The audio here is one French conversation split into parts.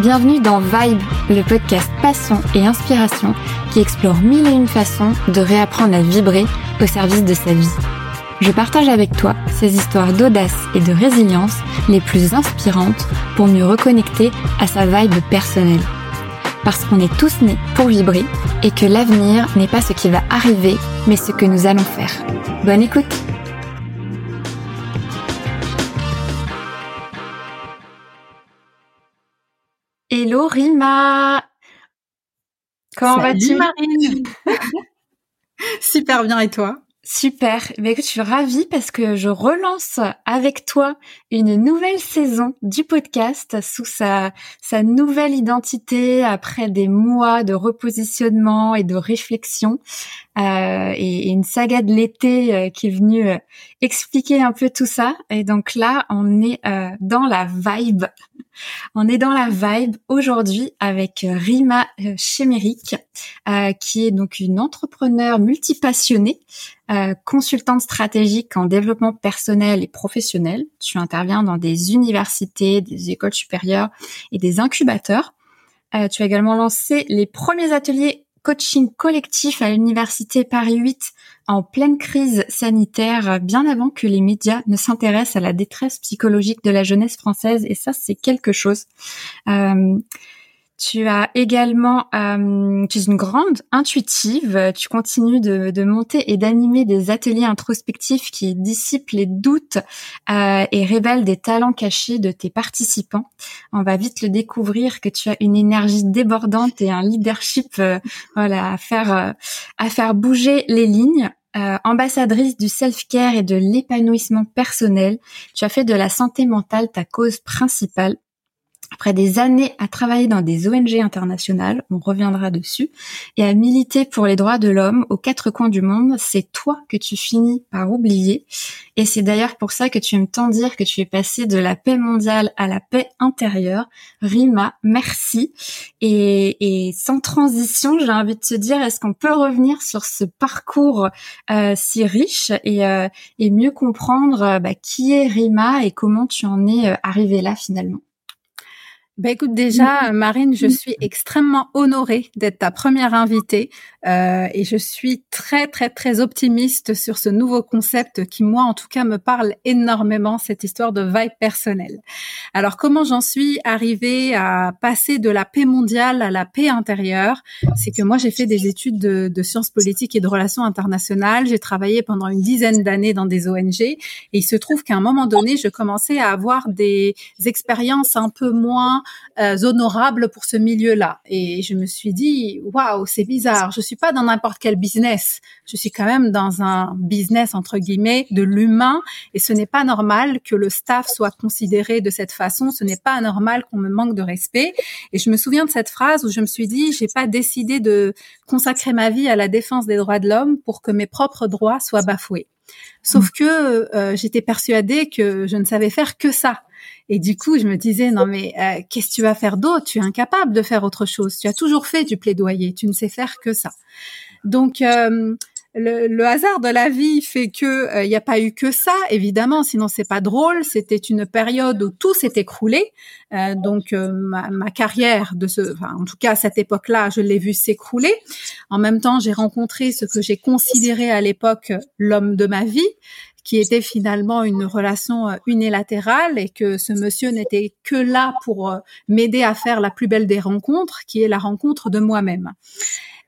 Bienvenue dans Vibe, le podcast passion et inspiration qui explore mille et une façons de réapprendre à vibrer au service de sa vie. Je partage avec toi ces histoires d'audace et de résilience les plus inspirantes pour mieux reconnecter à sa vibe personnelle. Parce qu'on est tous nés pour vibrer et que l'avenir n'est pas ce qui va arriver, mais ce que nous allons faire. Bonne écoute Rima Comment vas-tu? Marine Super bien et toi? Super. Mais écoute, je suis ravie parce que je relance avec toi une nouvelle saison du podcast sous sa, sa nouvelle identité après des mois de repositionnement et de réflexion. Euh, et, une saga de l'été euh, qui est venue euh, expliquer un peu tout ça. Et donc là, on est dans la vibe. On est dans la vibe aujourd'hui avec Rima Chemeric, qui est donc une entrepreneur multipassionnée, consultante stratégique en développement personnel et professionnel. Tu interviens dans des universités, des écoles supérieures et des incubateurs. tu as également lancé les premiers ateliers coaching collectif à l'université Paris 8 en pleine crise sanitaire, bien avant que les médias ne s'intéressent à la détresse psychologique de la jeunesse française. Et ça, c'est quelque chose. Euh, tu as également, euh, tu es une grande intuitive. Tu continues de, de monter et d'animer des ateliers introspectifs qui dissipent les doutes euh, et révèlent des talents cachés de tes participants. On va vite le découvrir que tu as une énergie débordante et un leadership, euh, voilà, à faire euh, à faire bouger les lignes. Euh, ambassadrice du self-care et de l'épanouissement personnel, tu as fait de la santé mentale ta cause principale après des années à travailler dans des ONG internationales, on reviendra dessus, et à militer pour les droits de l'homme aux quatre coins du monde, c'est toi que tu finis par oublier. Et c'est d'ailleurs pour ça que tu aimes tant dire que tu es passé de la paix mondiale à la paix intérieure. Rima, merci. Et, sans transition, j'ai envie de te dire, est-ce qu'on peut revenir sur ce parcours euh, si riche et, euh, mieux comprendre euh, bah, qui est Rima et comment tu en es arrivé là finalement? Ben écoute, déjà, Marine, je suis extrêmement honorée d'être ta première invitée euh, et je suis très, très, très optimiste sur ce nouveau concept qui, moi, en tout cas, me parle énormément, cette histoire de vibe personnelle. Alors, comment j'en suis arrivée à passer de la paix mondiale à la paix intérieure? C'est que moi, j'ai fait des études de, de, sciences politiques et de relations internationales. J'ai travaillé pendant une dizaine d'années dans des ONG et il se trouve qu'à un moment donné, je commençais à avoir des expériences un peu moins euh, honorables pour ce milieu-là. Et je me suis dit, waouh, c'est bizarre. Je suis pas dans n'importe quel business. Je suis quand même dans un business entre guillemets de l'humain, et ce n'est pas normal que le staff soit considéré de cette façon. Ce n'est pas normal qu'on me manque de respect. Et je me souviens de cette phrase où je me suis dit, j'ai pas décidé de consacrer ma vie à la défense des droits de l'homme pour que mes propres droits soient bafoués. Sauf mmh. que euh, j'étais persuadée que je ne savais faire que ça. Et du coup, je me disais, non mais euh, qu'est-ce que tu vas faire d'autre? Tu es incapable de faire autre chose. Tu as toujours fait du plaidoyer. Tu ne sais faire que ça. Donc, euh, le, hasard de la vie fait que il n'y a pas eu que ça, évidemment. Sinon, c'est pas drôle. C'était une période où tout s'est écroulé. donc, ma, ma, carrière de ce, enfin, en tout cas à cette époque-là, je l'ai vu s'écrouler. En même temps, j'ai rencontré ce que j'ai considéré à l'époque l'homme de ma vie qui était finalement une relation euh, unilatérale et que ce monsieur n'était que là pour euh, m'aider à faire la plus belle des rencontres, qui est la rencontre de moi-même.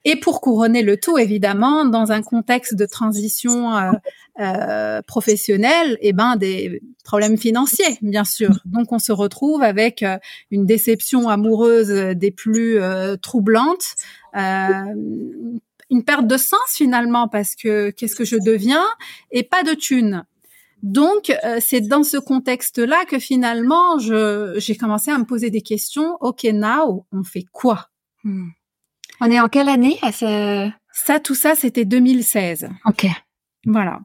Et pour couronner le tout, évidemment, dans un contexte de transition euh, euh, professionnelle, eh ben des problèmes financiers, bien sûr. Donc on se retrouve avec une déception amoureuse des plus troublantes, une perte de sens finalement parce que qu'est-ce que je deviens et pas de thunes. Donc euh, c'est dans ce contexte-là que finalement je j'ai commencé à me poser des questions. Ok, now on fait quoi? Hmm. On est en quelle année Ça, tout ça, c'était 2016. Ok. Voilà.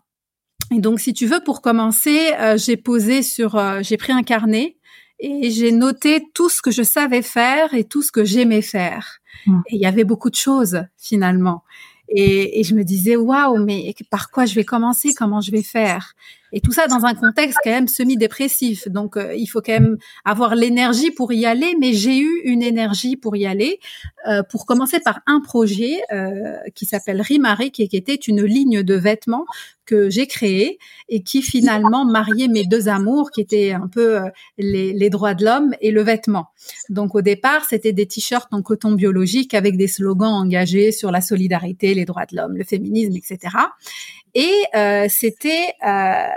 Et donc, si tu veux, pour commencer, euh, j'ai posé sur, euh, j'ai pris un carnet et j'ai noté tout ce que je savais faire et tout ce que j'aimais faire. Mm. Et il y avait beaucoup de choses finalement. Et, et je me disais waouh, mais par quoi je vais commencer? Comment je vais faire? Et tout ça dans un contexte quand même semi-dépressif. Donc, euh, il faut quand même avoir l'énergie pour y aller. Mais j'ai eu une énergie pour y aller. Euh, pour commencer par un projet euh, qui s'appelle Rimari, qui, qui était une ligne de vêtements que j'ai créé et qui finalement mariait mes deux amours, qui étaient un peu les, les droits de l'homme et le vêtement. Donc, au départ, c'était des t-shirts en coton biologique avec des slogans engagés sur la solidarité, les droits de l'homme, le féminisme, etc. Et euh, c'était euh,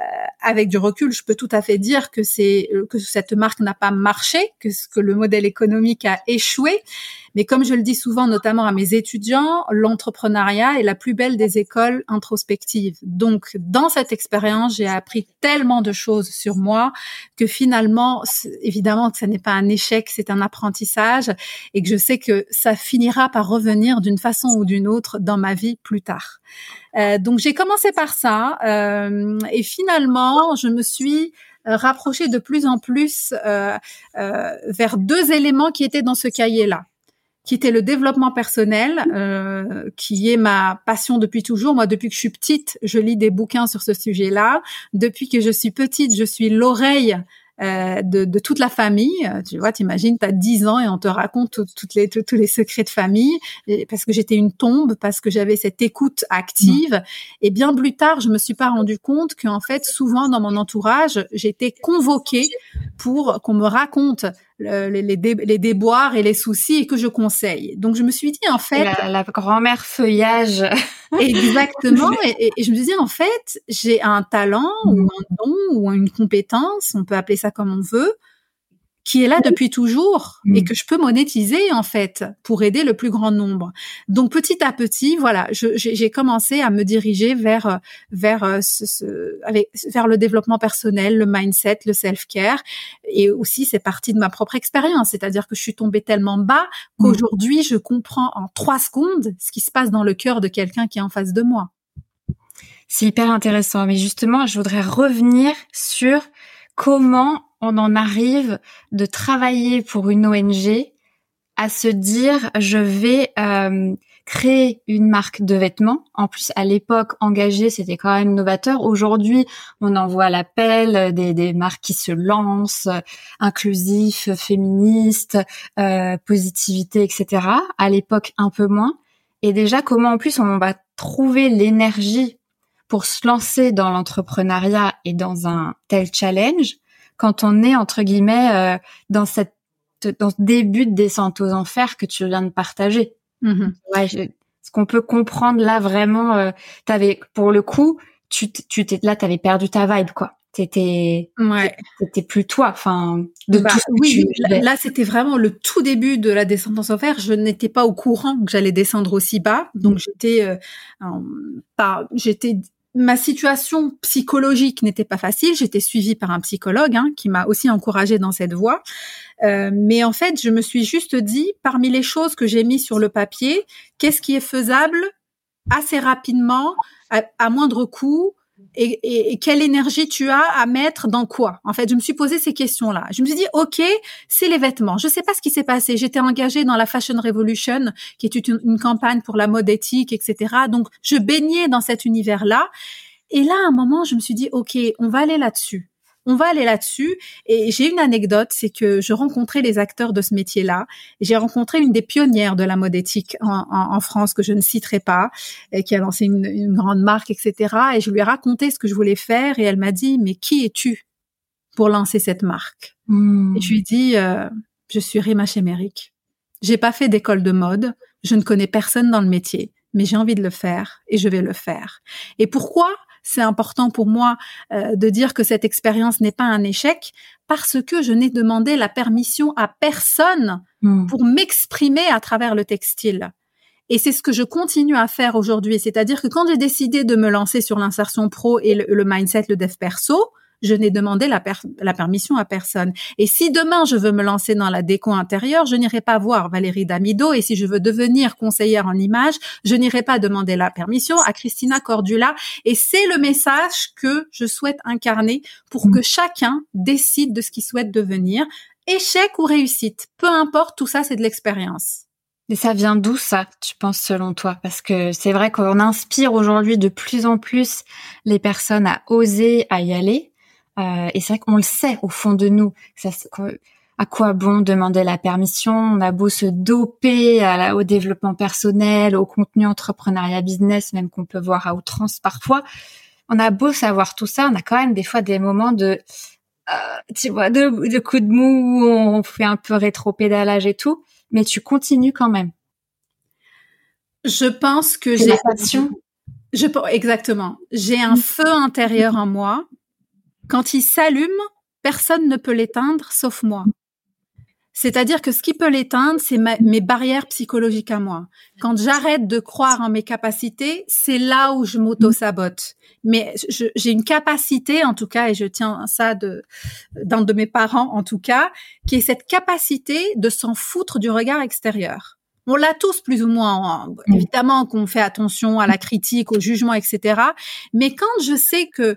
avec du recul, je peux tout à fait dire que c'est que cette marque n'a pas marché, que que le modèle économique a échoué. Mais comme je le dis souvent, notamment à mes étudiants, l'entrepreneuriat est la plus belle des écoles introspectives. Donc, dans cette expérience, j'ai appris tellement de choses sur moi que finalement, évidemment que ce n'est pas un échec, c'est un apprentissage et que je sais que ça finira par revenir d'une façon ou d'une autre dans ma vie plus tard. Euh, donc, j'ai commencé par ça euh, et finalement, je me suis euh, rapprochée de plus en plus vers deux éléments qui étaient dans ce cahier-là qui était le développement personnel, qui est ma passion depuis toujours. Moi, depuis que je suis petite, je lis des bouquins sur ce sujet-là. Depuis que je suis petite, je suis l'oreille euh, de, de, toute la famille. Tu vois, t'imagines, t'as 10 ans et on te raconte toutes les, tous les secrets de famille parce que j'étais une tombe, parce que j'avais cette écoute active. Et bien plus tard, je me suis pas rendu compte qu'en fait, souvent dans mon entourage, j'étais convoquée pour qu'on me raconte les, les, déboires et les soucis et que je conseille. Donc je me suis dit en fait la, grand-mère feuillage. exactement. Et, et, je me suis dit en fait j'ai un talent ou mm. un don ou une compétence, on peut appeler ça comme on veut, qui est là depuis toujours et mm. que je peux monétiser en fait pour aider le plus grand nombre. Donc petit à petit, voilà, j'ai commencé à me diriger vers vers euh, ce, avec, vers le développement personnel, le mindset, le self care et aussi c'est parti de ma propre expérience, c'est-à-dire que je suis tombée tellement bas mm. qu'aujourd'hui je comprends en trois secondes ce qui se passe dans le cœur de quelqu'un qui est en face de moi. C'est hyper intéressant, mais justement, je voudrais revenir sur comment on en arrive de travailler pour une ONG à se dire je vais euh, créer une marque de vêtements. En plus, à l'époque, engagé, c'était quand même novateur. Aujourd'hui, on envoie l'appel des, des marques qui se lancent, inclusif, féministe, euh, positivité, etc. À l'époque, un peu moins. Et déjà, comment en plus on va trouver l'énergie pour se lancer dans l'entrepreneuriat et dans un tel challenge? Quand on est entre guillemets euh, dans cette dans ce début de descente aux enfers que tu viens de partager. Mm-hmm. Ouais, ce qu'on peut comprendre là vraiment, euh, t'avais pour le coup, tu tu t'es là, t'avais perdu ta vibe quoi. T'étais ouais. T'étais plus toi. Enfin, de bah, oui. Là, c'était vraiment le tout début de la descente aux enfers. Je n'étais pas au courant que j'allais descendre aussi bas, donc j'étais euh, pas, j'étais ma situation psychologique n'était pas facile. J'étais suivie par un psychologue hein, qui m'a aussi encouragée dans cette voie. Euh, mais en fait, je me suis juste dit, parmi les choses que j'ai mis sur le papier, qu'est-ce qui est faisable assez rapidement, à moindre coût, et, et, quelle énergie tu as à mettre dans quoi? En fait, je me suis posé ces questions-là. Je me suis dit, ok, c'est les vêtements. Je sais pas ce qui s'est passé. J'étais engagée dans la Fashion Revolution, qui est une, une campagne pour la mode éthique, etc. Donc, je baignais dans cet univers-là. Et là, à un moment, je me suis dit, ok, on va aller là-dessus on va aller là-dessus. Et j'ai une anecdote, c'est que je rencontrais les acteurs de ce métier-là. J'ai rencontré une des pionnières de la mode éthique en, France que je ne citerai pas, et qui a lancé une, grande marque, etc. Et je lui ai raconté ce que je voulais faire et elle m'a dit mais qui es-tu pour lancer cette marque? Hmm. Et je lui ai dit euh, je suis Rima Chemeric. J'ai pas fait d'école de mode, je ne connais personne dans le métier, mais j'ai envie de le faire et je vais le faire. Et pourquoi c'est important pour moi euh, de dire que cette expérience n'est pas un échec parce que je n'ai demandé la permission à personne hmm. pour m'exprimer à travers le textile. Et c'est ce que je continue à faire aujourd'hui. C'est-à-dire que quand j'ai décidé de me lancer sur l'insertion pro et le, le mindset, le dev perso, je n'ai demandé la, permission à personne. Et si demain je veux me lancer dans la déco intérieure, je n'irai pas voir Valérie Damido. Et si je veux devenir conseillère en image, je n'irai pas demander la permission à Christina Cordula. Et c'est le message que je souhaite incarner pour que chacun décide de ce qu'il souhaite devenir. Échec ou réussite, peu importe, tout ça c'est de l'expérience. Et ça vient d'où ça, tu penses selon toi? Parce que c'est vrai qu'on inspire aujourd'hui de plus en plus les personnes à oser, à y aller. Euh, et c'est vrai qu'on le sait au fond de nous. Ça, à quoi bon demander la permission? On a beau se doper à au développement personnel, au contenu entrepreneuriat business, même qu'on peut voir à outrance parfois. On a beau savoir tout ça, on a quand même des fois des moments de, euh, tu vois, de, de coups de mou, où on fait un peu rétro-pédalage et tout mais tu continues quand même. Je pense que j'ai passion. Je exactement. J'ai un mm. feu intérieur en moi. Quand il s'allume, personne ne peut l'éteindre sauf moi. C'est-à-dire que ce qui peut l'éteindre, c'est mes barrières psychologiques à moi. Quand j'arrête de croire en mes capacités, c'est là où je m'auto-sabote. Mais j'ai une capacité, en tout cas, et je tiens ça de d'un de mes parents, en tout cas, qui est cette capacité de s'en foutre du regard extérieur. On l'a tous plus ou moins. Hein. Évidemment qu'on fait attention à la critique, au jugement, etc. Mais quand je sais que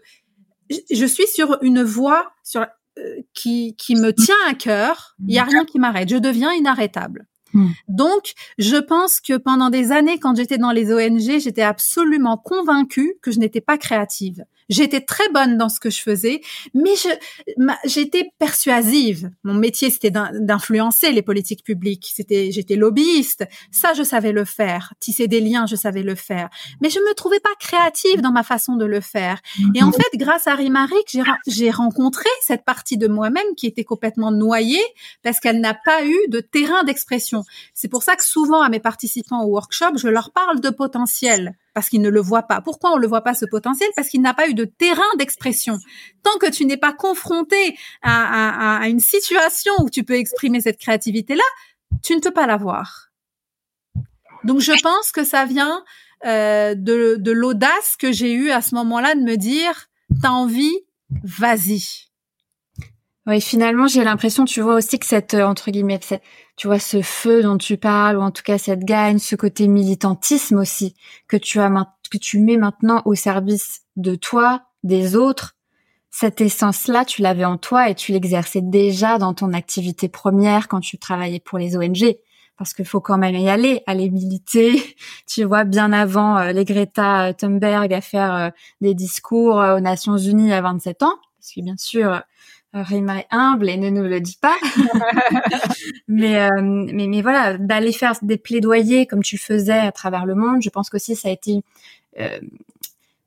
je suis sur une voie, sur euh, qui, qui me tient à cœur, il y a rien qui m'arrête. Je deviens inarrêtable. Hmm. Donc, je pense que pendant des années, quand j'étais dans les ONG, j'étais absolument convaincue que je n'étais pas créative. J'étais très bonne dans ce que je faisais, mais je, j'étais persuasive. Mon métier, c'était d'influencer les politiques publiques. C'était, j'étais lobbyiste. Ça, je savais le faire. Tisser des liens, je savais le faire. Mais je me trouvais pas créative dans ma façon de le faire. Et en fait, grâce à Rimaric, j'ai rencontré cette partie de moi-même qui était complètement noyée parce qu'elle n'a pas eu de terrain d'expression. C'est pour ça que souvent à mes participants au workshop, je leur parle de potentiel parce qu'il ne le voit pas. Pourquoi on ne le voit pas ce potentiel? Parce qu'il n'a pas eu de terrain d'expression. Tant que tu n'es pas confronté à, à, une situation où tu peux exprimer cette créativité-là, tu ne peux pas l'avoir. Donc je pense que ça vient euh, de, de l'audace que j'ai eue à ce moment-là de me dire, t'as envie, vas-y. Oui, finalement, j'ai l'impression, tu vois aussi que cette euh, entre guillemets, tu vois ce feu dont tu parles, ou en tout cas cette gagne, ce côté militantisme aussi que tu as que tu mets maintenant au service de toi, des autres. Cette essence-là, tu l'avais en toi et tu l'exerçais déjà dans ton activité première quand tu travaillais pour les ONG. Parce qu'il faut quand même y aller, aller militer, tu vois, bien avant euh, les Greta Thunberg à faire des discours aux Nations Unies à 27 ans. Parce que bien sûr, Rima est humble et ne nous le dit pas. mais, euh, mais, mais voilà, d'aller faire des plaidoyers comme tu faisais à travers le monde, je pense qu'aussi ça a été euh,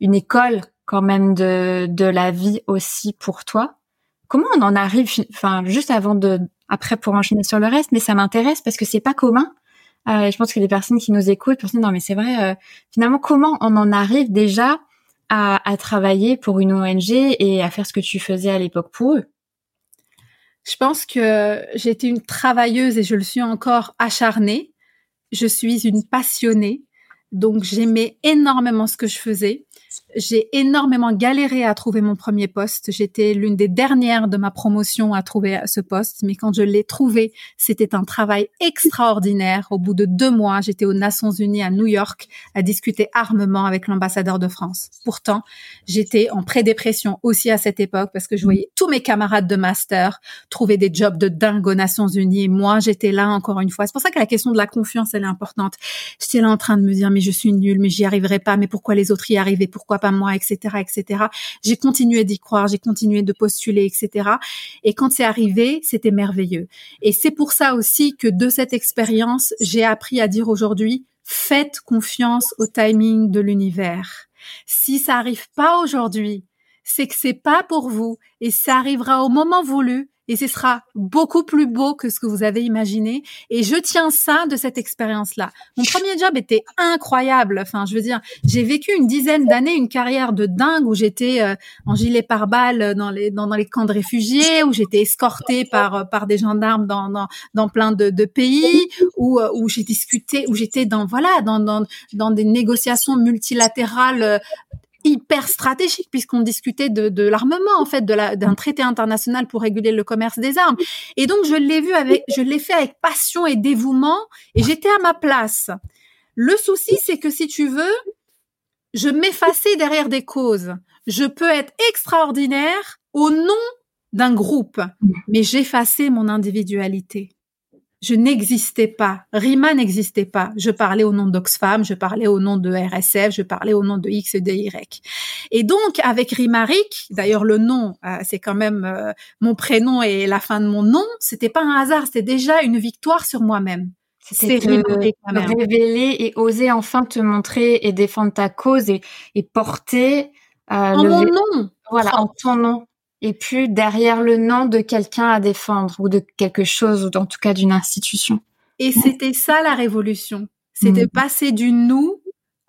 une école quand même de, de la vie aussi pour toi. Comment on en arrive, enfin juste avant de, après pour enchaîner sur le reste, mais ça m'intéresse parce que c'est pas commun. Euh, je pense que les personnes qui nous écoutent pensent non mais c'est vrai. Euh, finalement, comment on en arrive déjà à, à travailler pour une ONG et à faire ce que tu faisais à l'époque pour eux? Je pense que j'étais une travailleuse et je le suis encore acharnée. Je suis une passionnée. Donc j'aimais énormément ce que je faisais. J'ai énormément galéré à trouver mon premier poste. J'étais l'une des dernières de ma promotion à trouver ce poste, mais quand je l'ai trouvé, c'était un travail extraordinaire. Au bout de deux mois, j'étais aux Nations Unies à New York à discuter armement avec l'ambassadeur de France. Pourtant, j'étais en pré-dépression aussi à cette époque parce que je voyais tous mes camarades de master trouver des jobs de dingue aux Nations Unies. moi, j'étais là encore une fois. C'est pour ça que la question de la confiance, elle est importante. J'étais là en train de me dire, mais je suis nulle, mais j'y arriverai pas, mais pourquoi les autres y arrivaient, pourquoi pas moi, etc., etc. J'ai continué d'y croire, j'ai continué de postuler, etc. Et quand c'est arrivé, c'était merveilleux. Et c'est pour ça aussi que de cette expérience, j'ai appris à dire aujourd'hui, faites confiance au timing de l'univers. Si ça arrive pas aujourd'hui, c'est que c'est pas pour vous et ça arrivera au moment voulu et ce sera beaucoup plus beau que ce que vous avez imaginé. Et je tiens ça de cette expérience-là. Mon premier job était incroyable. Enfin, je veux dire, j'ai vécu une dizaine d'années, une carrière de dingue où j'étais euh, en gilet pare-balles dans les dans, les camps de réfugiés, où j'étais escortée par euh, par des gendarmes dans dans, dans plein de, pays, où euh, où j'ai discuté, où j'étais dans voilà dans dans dans des négociations multilatérales hyper stratégique puisqu'on discutait de, de l'armement en fait, de d'un traité international pour réguler le commerce des armes. Et donc je l'ai vu avec, je l'ai fait avec passion et dévouement et j'étais à ma place. Le souci c'est que si tu veux, je m'effaçais derrière des causes. Je peux être extraordinaire au nom d'un groupe, mais j'effaçais mon individualité. Je n'existais pas. Rima n'existait pas. Je parlais au nom d'Oxfam, je parlais au nom de RSF, je parlais au nom de X et de Y. Et donc, avec Rimaric, d'ailleurs, le nom, euh, c'est quand même euh, mon prénom et la fin de mon nom, c'était pas un hasard, c'était déjà une victoire sur moi-même. C'était te révéler et oser enfin te montrer et défendre ta cause et, et porter euh, en mon nom. Voilà, en ton nom et puis derrière le nom de quelqu'un à défendre ou de quelque chose ou en tout cas d'une institution. Et c'était ça la révolution. C'était mm. passer du nous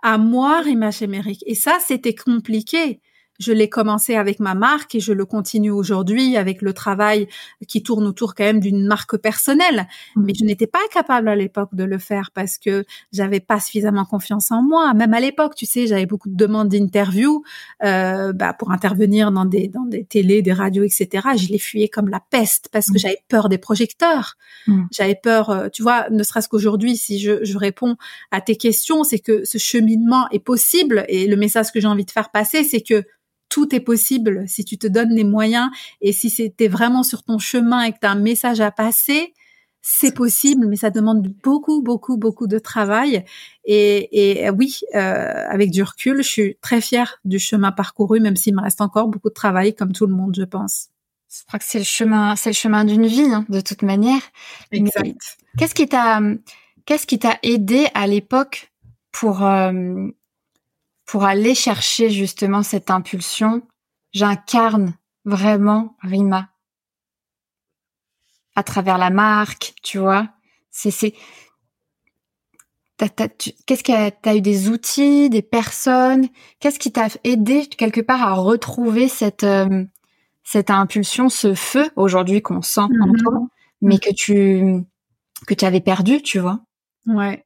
à moi, Rima Chemeric. Et ça, c'était compliqué je l'ai commencé avec ma marque et je le continue aujourd'hui avec le travail qui tourne autour quand même d'une marque personnelle. Mm. Mais je n'étais pas capable à l'époque de le faire parce que j'avais pas suffisamment confiance en moi. Même à l'époque, tu sais, j'avais beaucoup de demandes d'interview euh, bah, pour intervenir dans des dans des télés, des radios, etc. Je les fuyais comme la peste parce que mm. j'avais peur des projecteurs. Mm. J'avais peur, euh, tu vois, ne serait-ce qu'aujourd'hui, si je, je réponds à tes questions, c'est que ce cheminement est possible et le message que j'ai envie de faire passer, c'est que tout est possible si tu te donnes les moyens et si c'était vraiment sur ton chemin et que tu as un message à passer, c'est possible, mais ça demande beaucoup, beaucoup, beaucoup de travail. Et, et oui, euh, avec du recul, je suis très fière du chemin parcouru, même s'il me reste encore beaucoup de travail, comme tout le monde, je pense. Je crois que c'est le chemin, c'est le chemin d'une vie, hein, de toute manière. Exact. Qu'est-ce qui t'a, qu'est-ce qui t'a aidé à l'époque pour euh, pour aller chercher justement cette impulsion, j'incarne vraiment Rima à travers la marque, tu vois. C'est c'est qu'est-ce que t'as eu des outils, des personnes, qu'est-ce qui t'a aidé quelque part à retrouver cette euh, cette impulsion, ce feu aujourd'hui qu'on sent en mm-hmm. toi, mais que tu que tu avais perdu, tu vois? Ouais.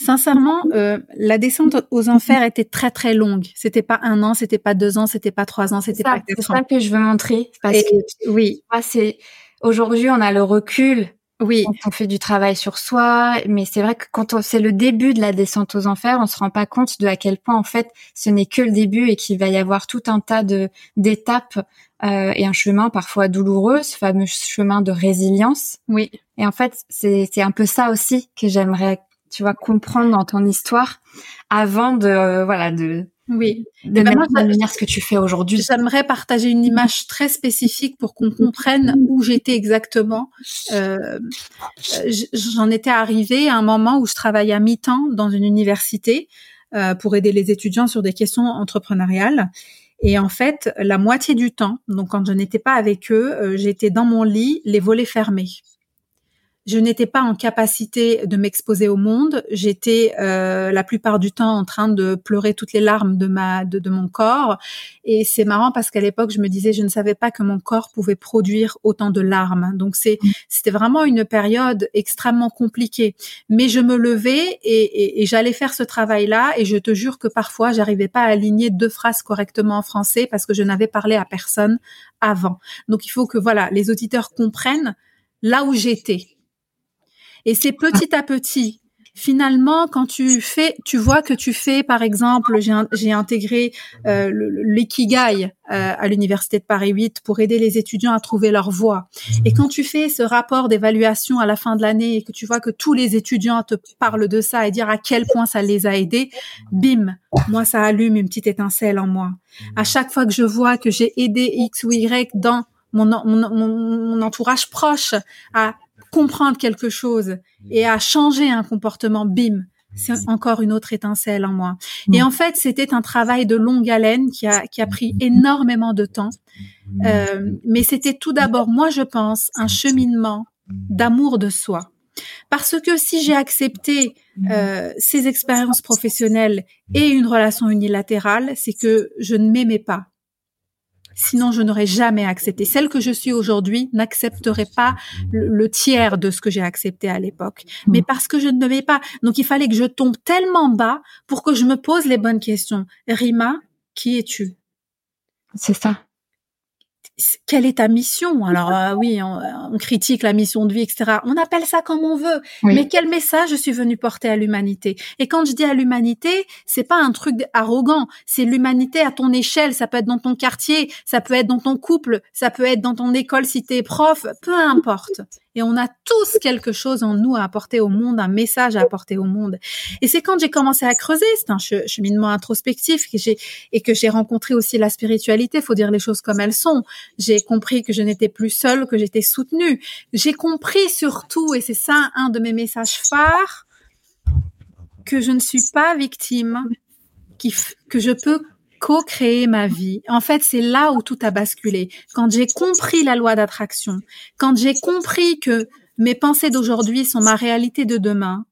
Sincèrement, euh, la descente aux enfers était très très longue. C'était pas un an, c'était pas deux ans, c'était pas trois ans, c'était pas quatre ans. C'est ça que je veux montrer parce que oui, c'est aujourd'hui on a le recul. Oui, on fait du travail sur soi, mais c'est vrai que quand c'est le début de la descente aux enfers, on se rend pas compte de à quel point en fait ce n'est que le début et qu'il va y avoir tout un tas de d'étapes euh, et un chemin parfois douloureux, ce fameux chemin de résilience. Oui. Et en fait, c'est c'est un peu ça aussi que j'aimerais tu vas comprendre dans ton histoire avant de euh, voilà de oui de ben mettre ce que tu fais aujourd'hui. J'aimerais partager une image très spécifique pour qu'on comprenne où j'étais exactement. Euh, J'en étais arrivée à un moment où je travaillais à mi-temps dans une université euh, pour aider les étudiants sur des questions entrepreneuriales. Et en fait, la moitié du temps, donc quand je n'étais pas avec eux, euh, j'étais dans mon lit, les volets fermés je n'étais pas en capacité de m'exposer au monde. J'étais euh, la plupart du temps en train de pleurer toutes les larmes de ma de, de mon corps. Et c'est marrant parce qu'à l'époque, je me disais, je ne savais pas que mon corps pouvait produire autant de larmes. Donc c'est mm. c'était vraiment une période extrêmement compliquée. Mais je me levais et, et, et j'allais faire ce travail-là. Et je te jure que parfois, j'arrivais pas à aligner deux phrases correctement en français parce que je n'avais parlé à personne avant. Donc il faut que voilà, les auditeurs comprennent là où j'étais et c'est petit à petit. Finalement, quand tu fais, tu vois que tu fais, par exemple, j'ai intégré euh, l'ikigai euh, à l'université de Paris 8 pour aider les étudiants à trouver leur voie. Et quand tu fais ce rapport d'évaluation à la fin de l'année et que tu vois que tous les étudiants te parlent de ça et dire à quel point ça les a aidés, bim, moi ça allume une petite étincelle en moi. À chaque fois que je vois que j'ai aidé X ou Y dans mon, mon, mon entourage proche à comprendre quelque chose et à changer un comportement, bim, c'est encore une autre étincelle en moi. Et en fait, c'était un travail de longue haleine qui a, qui a pris énormément de temps. Euh, mais c'était tout d'abord, moi je pense, un cheminement d'amour de soi. Parce que si j'ai accepté euh, ces expériences professionnelles et une relation unilatérale, c'est que je ne m'aimais pas. Sinon, je n'aurais jamais accepté. Celle que je suis aujourd'hui n'accepterait pas le, tiers de ce que j'ai accepté à l'époque. Mm. Mais parce que je ne m'aimais pas. Donc, il fallait que je tombe tellement bas pour que je me pose les bonnes questions. Rima, qui es-tu? C'est ça quelle est ta mission? Alors euh, oui, on, critique la mission de vie, etc. On appelle ça comme on veut, mais quel message je suis venu porter à l'humanité? Et quand je dis à l'humanité, c'est pas un truc arrogant, c'est l'humanité à ton échelle. Ça peut être dans ton quartier, ça peut être dans ton couple, ça peut être dans ton école si t'es prof, peu importe. Et on a tous quelque chose en nous à apporter au monde, un message à apporter au monde. Et c'est quand j'ai commencé à creuser, c'est un cheminement introspectif que j'ai et que j'ai rencontré aussi la spiritualité. Faut dire les choses comme elles sont. J'ai compris que je n'étais plus seule, que j'étais soutenue. J'ai compris surtout, et c'est ça un de mes messages phares, que je ne suis pas victime, que je peux co-créer ma vie. En fait, c'est là où tout a basculé. Quand j'ai compris la loi d'attraction, quand j'ai compris que mes pensées d'aujourd'hui sont ma réalité de demain,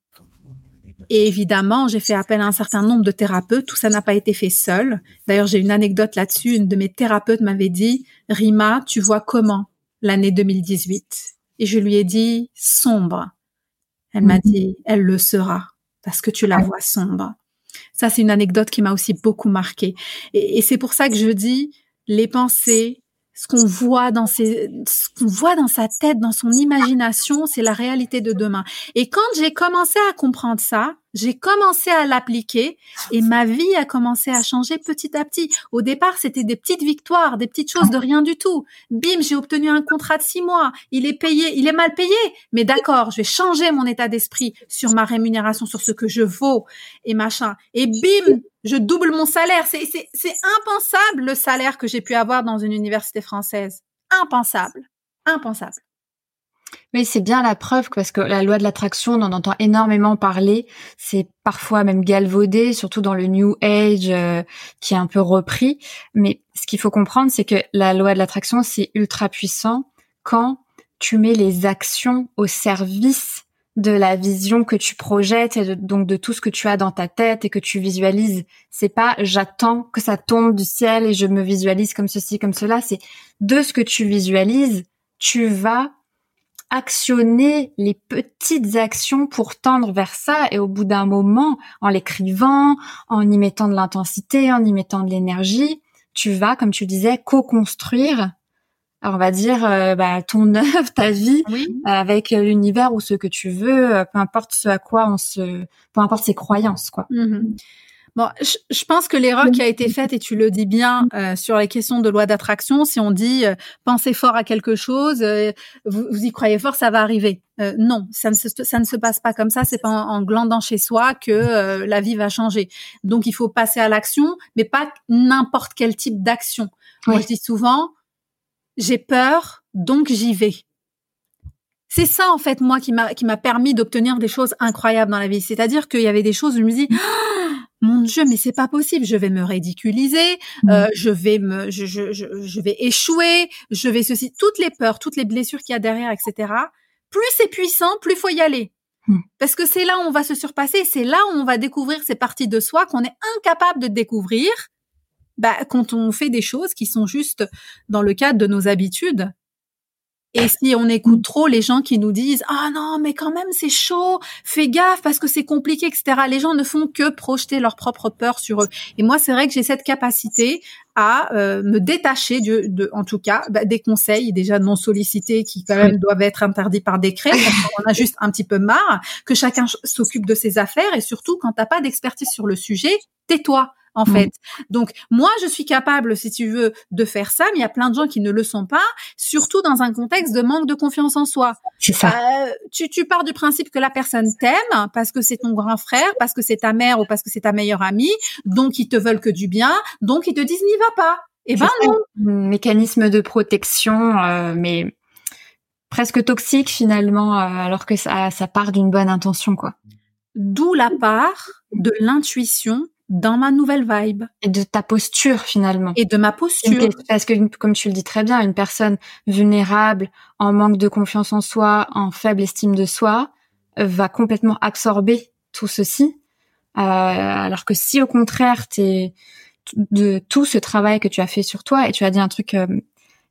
et évidemment, j'ai fait appel à un certain nombre de thérapeutes. Tout ça n'a pas été fait seul. D'ailleurs, j'ai une anecdote là-dessus. Une de mes thérapeutes m'avait dit, Rima, tu vois comment l'année 2018? Et je lui ai dit, sombre. Elle m'a dit, elle le sera parce que tu la vois sombre. Ça, c'est une anecdote qui m'a aussi beaucoup marqué. Et, c'est pour ça que je dis, les pensées, ce qu'on voit dans ses, ce qu'on voit dans sa tête, dans son imagination, c'est la réalité de demain. Et quand j'ai commencé à comprendre ça, j'ai commencé à l'appliquer et ma vie a commencé à changer petit à petit. Au départ, c'était des petites victoires, des petites choses de rien du tout. Bim, j'ai obtenu un contrat de six mois. Il est payé, il est mal payé, mais d'accord, je vais changer mon état d'esprit sur ma rémunération, sur ce que je vaux et machin. Et bim, je double mon salaire. C'est, c'est, c'est impensable le salaire que j'ai pu avoir dans une université française. Impensable. Impensable. Oui, c'est bien la preuve parce que la loi de l'attraction, on en entend énormément parler. C'est parfois même galvaudé, surtout dans le New Age euh, qui est un peu repris. Mais ce qu'il faut comprendre, c'est que la loi de l'attraction, c'est ultra puissant quand tu mets les actions au service de la vision que tu projettes et donc de tout ce que tu as dans ta tête et que tu visualises. C'est pas j'attends que ça tombe du ciel et je me visualise comme ceci, comme cela. C'est de ce que tu visualises, tu vas actionner les petites actions pour tendre vers ça et au bout d'un moment, en l'écrivant, en y mettant de l'intensité, en y mettant de l'énergie, tu vas, comme tu disais, co-construire, on va dire, euh, bah, ton œuvre, ta vie, avec l'univers ou ce que tu veux, euh, peu importe ce à quoi on se, peu importe ses croyances, quoi. Mm-hmm. Bon, je, pense que l'erreur qui a été faite, et tu le dis bien euh, sur les questions de loi d'attraction, si on dit euh, pensez fort à quelque chose, euh, vous, y croyez fort, ça va arriver. non, ça ne, se, ça ne se passe pas comme ça. C'est pas en, glandant chez soi que la vie va changer. Donc il faut passer à l'action, mais pas n'importe quel type d'action. Moi, je dis souvent, j'ai peur, donc j'y vais. C'est ça en fait moi qui m'a qui m'a permis d'obtenir des choses incroyables dans la vie. C'est-à-dire qu'il y avait des choses où je me dis mon Dieu, mais c'est pas possible. Je vais me ridiculiser, mmh. euh, je vais me, je, je, je, vais échouer, je vais ceci, toutes les peurs, toutes les blessures qu'il y a derrière, etc. Plus c'est puissant, plus faut y aller. Mmh. Parce que c'est là où on va se surpasser, c'est là où on va découvrir ces parties de soi qu'on est incapable de découvrir bah, quand on fait des choses qui sont juste dans le cadre de nos habitudes et si on écoute trop les gens qui nous disent ah non mais quand même c'est chaud, fais gaffe parce que c'est compliqué etc. Les gens ne font que projeter leur propre peur sur eux. Et moi c'est vrai que j'ai cette capacité à euh, me détacher de, de, en tout cas bah, des conseils déjà non sollicités qui quand même doivent être interdits par décret. on a juste un petit peu marre que chacun s'occupe de ses affaires et surtout quand t'as pas d'expertise sur le sujet, tais-toi en mmh. fait. Donc moi, je suis capable, si tu veux, de faire ça, mais il y a plein de gens qui ne le sont pas, surtout dans un contexte de manque de confiance en soi. C'est ça. Euh, tu, tu pars du principe que la personne t'aime parce que c'est ton grand frère, parce que c'est ta mère ou parce que c'est ta meilleure amie, donc ils te veulent que du bien, donc ils te disent n'y va pas. Et eh ben non. Un mécanisme de protection, euh, mais presque toxique finalement, euh, alors que ça, ça part d'une bonne intention, quoi. D'où la part de l'intuition dans ma nouvelle vibe. Et de ta posture finalement. Et de ma posture. Parce que comme tu le dis très bien, une personne vulnérable, en manque de confiance en soi, en faible estime de soi, euh, va complètement absorber tout ceci. Euh, alors que si au contraire, t'es de tout ce travail que tu as fait sur toi, et tu as dit un truc euh,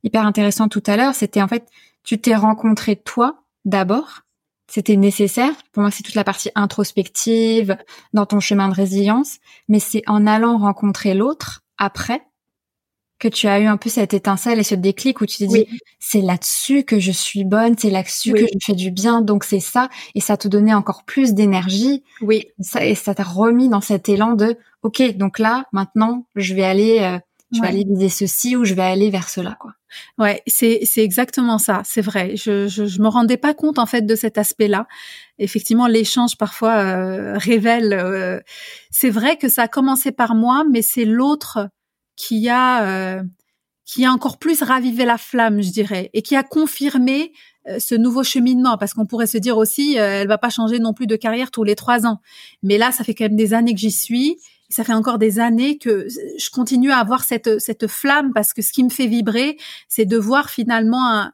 hyper intéressant tout à l'heure, c'était en fait, tu t'es rencontré toi d'abord, c'était nécessaire. Pour moi, c'est toute la partie introspective dans ton chemin de résilience, mais c'est en allant rencontrer l'autre après que tu as eu un peu cette étincelle et ce déclic où tu t'es dit c'est là-dessus que je suis bonne, c'est là-dessus que je fais du bien, donc c'est ça et ça te donnait encore plus d'énergie. Oui. Ça, et ça t'a remis dans cet élan de ok donc là maintenant je vais aller euh, je vais aller viser ceci ou je vais aller vers cela, quoi. Ouais, c'est c'est exactement ça, c'est vrai. Je, je je me rendais pas compte en fait de cet aspect-là. Effectivement, l'échange parfois euh, révèle. Euh, c'est vrai que ça a commencé par moi, mais c'est l'autre qui a euh, qui a encore plus ravivé la flamme, je dirais, et qui a confirmé ce nouveau cheminement. Parce qu'on pourrait se dire aussi, elle va pas changer non plus de carrière tous les trois ans. Mais là, ça fait quand même des années que j'y suis ça fait encore des années que je continue à avoir cette, cette flamme parce que ce qui me fait vibrer, c'est de voir finalement un,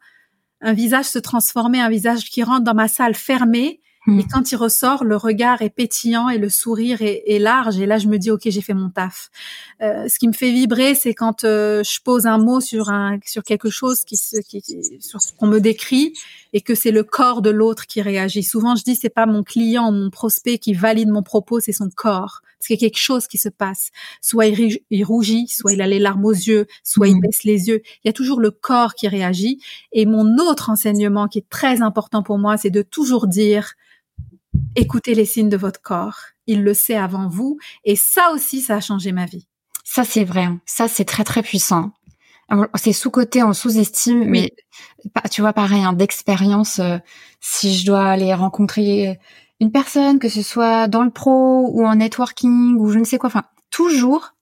un visage se transformer, un visage qui rentre dans ma salle fermée Hmm. Et quand il ressort, le regard est pétillant et le sourire est, large. Et là, je me dis, ok, j'ai fait mon taf. Euh, ce qui me fait vibrer, c'est quand euh, je pose un mot sur un sur quelque chose qui, qui sur ce qu'on me décrit et que c'est le corps de l'autre qui réagit. Souvent, je dis, c'est pas mon client, mon prospect qui valide mon propos, c'est son corps. Parce qu'il y a quelque chose qui se passe. Soit il, rougit, soit il a les larmes aux yeux, soit il hmm. baisse les yeux. Il y a toujours le corps qui réagit. Et mon autre enseignement qui est très important pour moi, c'est de toujours dire écoutez les signes de votre corps. Il le sait avant vous. Et ça aussi, ça a changé ma vie. Ça, c'est vrai. Hein. Ça, c'est très, très puissant. C'est sous-côté, on sous-estime, mais tu vois, pareil, hein, d'expérience, euh, si je dois aller rencontrer une personne, que ce soit dans le pro ou en networking ou je ne sais quoi, enfin, toujours,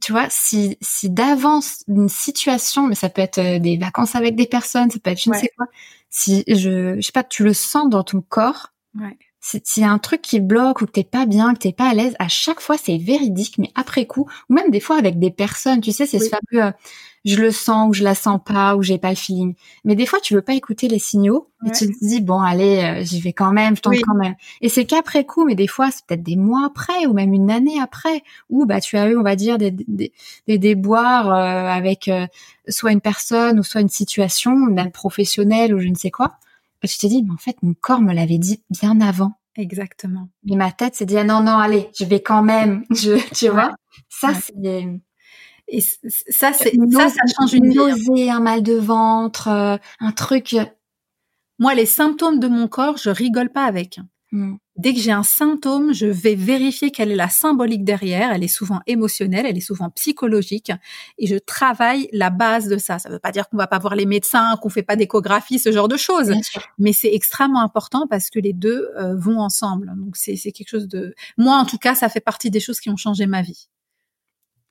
tu vois, si, si d'avance une situation, mais ça peut être euh, des vacances avec des personnes, ça peut être je ne sais quoi, si je, je sais pas, tu le sens dans ton corps, ouais s'il y a un truc qui bloque ou que t'es pas bien, que t'es pas à l'aise, à chaque fois c'est véridique, mais après coup, ou même des fois avec des personnes, tu sais, c'est ce fameux euh, je le sens ou je la sens pas ou j'ai pas le feeling. Mais des fois tu veux pas écouter les signaux et tu te dis bon allez, euh, j'y vais quand même, je tente quand même. Et c'est qu'après coup, mais des fois c'est peut-être des mois après ou même une année après où bah tu as eu on va dire des des, des déboires euh, avec soit une personne ou soit une situation, même professionnelle ou je ne sais quoi tu t'es dit, mais en fait, mon corps me l'avait dit bien avant. Exactement. Mais ma tête s'est dit, ah non, non, allez, je vais quand même, je, tu vois? Ça, c'est, et ça, c'est, ça, ça change une, une nausée, un mal de ventre, euh, un truc. Moi, les symptômes de mon corps, je rigole pas avec. Mm. Dès que j'ai un symptôme, je vais vérifier quelle est la symbolique derrière. Elle est souvent émotionnelle, elle est souvent psychologique, et je travaille la base de ça. Ça ne veut pas dire qu'on va pas voir les médecins, qu'on fait pas d'échographie, ce genre de choses, mais c'est extrêmement important parce que les deux euh, vont ensemble. Donc c'est quelque chose de, moi en tout cas, ça fait partie des choses qui ont changé ma vie.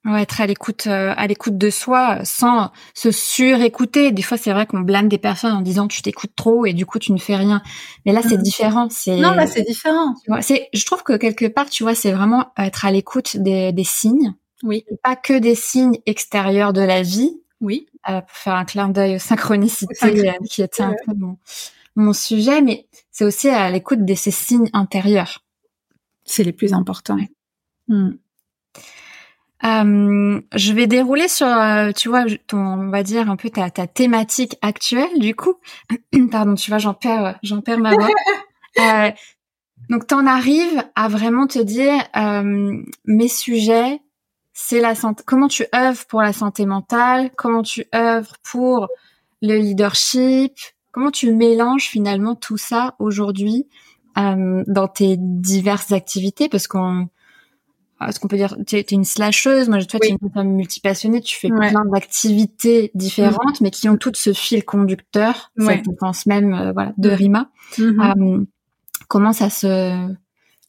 Ouais, être à l'écoute, euh, à l'écoute de soi, sans se surécouter. Des fois, c'est vrai qu'on blâme des personnes en disant tu t'écoutes trop et du coup tu ne fais rien. Mais là, c'est mmh. différent. C'est non, là c'est différent. c'est, je trouve que quelque part, tu vois, c'est vraiment être à l'écoute des, des signes. Oui. pas que des signes extérieurs de la vie. Oui. Euh, pour faire un clin d'œil aux synchronicités, euh, qui était un peu mon, mon sujet, mais c'est aussi à l'écoute de ces signes intérieurs. C'est les plus importants. Mmh. Euh, je vais dérouler sur, euh, tu vois, ton, on va dire un peu ta, ta thématique actuelle du coup. Pardon, tu vois, j'en perds, j'en perds ma voix. euh, donc, t'en arrives à vraiment te dire, euh, mes sujets, c'est la santé. Comment tu œuvres pour la santé mentale Comment tu œuvres pour le leadership Comment tu mélanges finalement tout ça aujourd'hui euh, dans tes diverses activités Parce qu'on est-ce qu'on peut dire, tu es, une slasheuse, moi, toi, tu es une femme multipassionnée, tu fais plein d'activités différentes, mais qui ont toutes ce fil conducteur, ouais. cette pense même, euh, voilà, de Rima. Mm-hmm. Euh, comment ça se,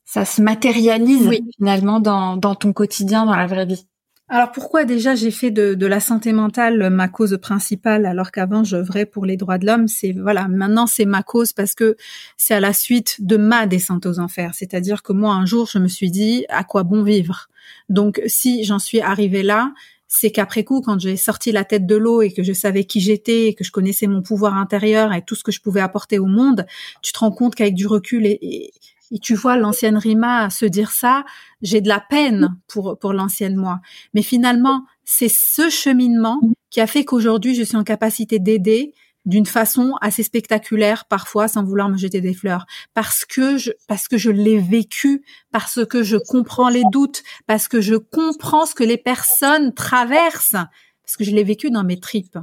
ça se matérialise finalement dans, dans ton quotidien, dans la vraie vie? Alors pourquoi déjà j'ai fait de, de, la santé mentale ma cause principale alors qu'avant j'œuvrais pour les droits de l'homme? C'est voilà, maintenant c'est ma cause parce que c'est à la suite de ma descente aux enfers. C'est-à-dire que moi un jour je me suis dit à quoi bon vivre? Donc si j'en suis arrivée là, c'est qu'après coup, quand j'ai sorti la tête de l'eau et que je savais qui j'étais et que je connaissais mon pouvoir intérieur et tout ce que je pouvais apporter au monde, tu te rends compte qu'avec du recul et et tu vois l'ancienne Rima se dire ça, j'ai de la peine pour pour l'ancienne moi. Mais finalement, c'est ce cheminement qui a fait qu'aujourd'hui je suis en capacité d'aider d'une façon assez spectaculaire parfois sans vouloir me jeter des fleurs. Parce que je parce que je l'ai vécu parce que je comprends les doutes parce que je comprends ce que les personnes traversent parce que je l'ai vécu dans mes tripes.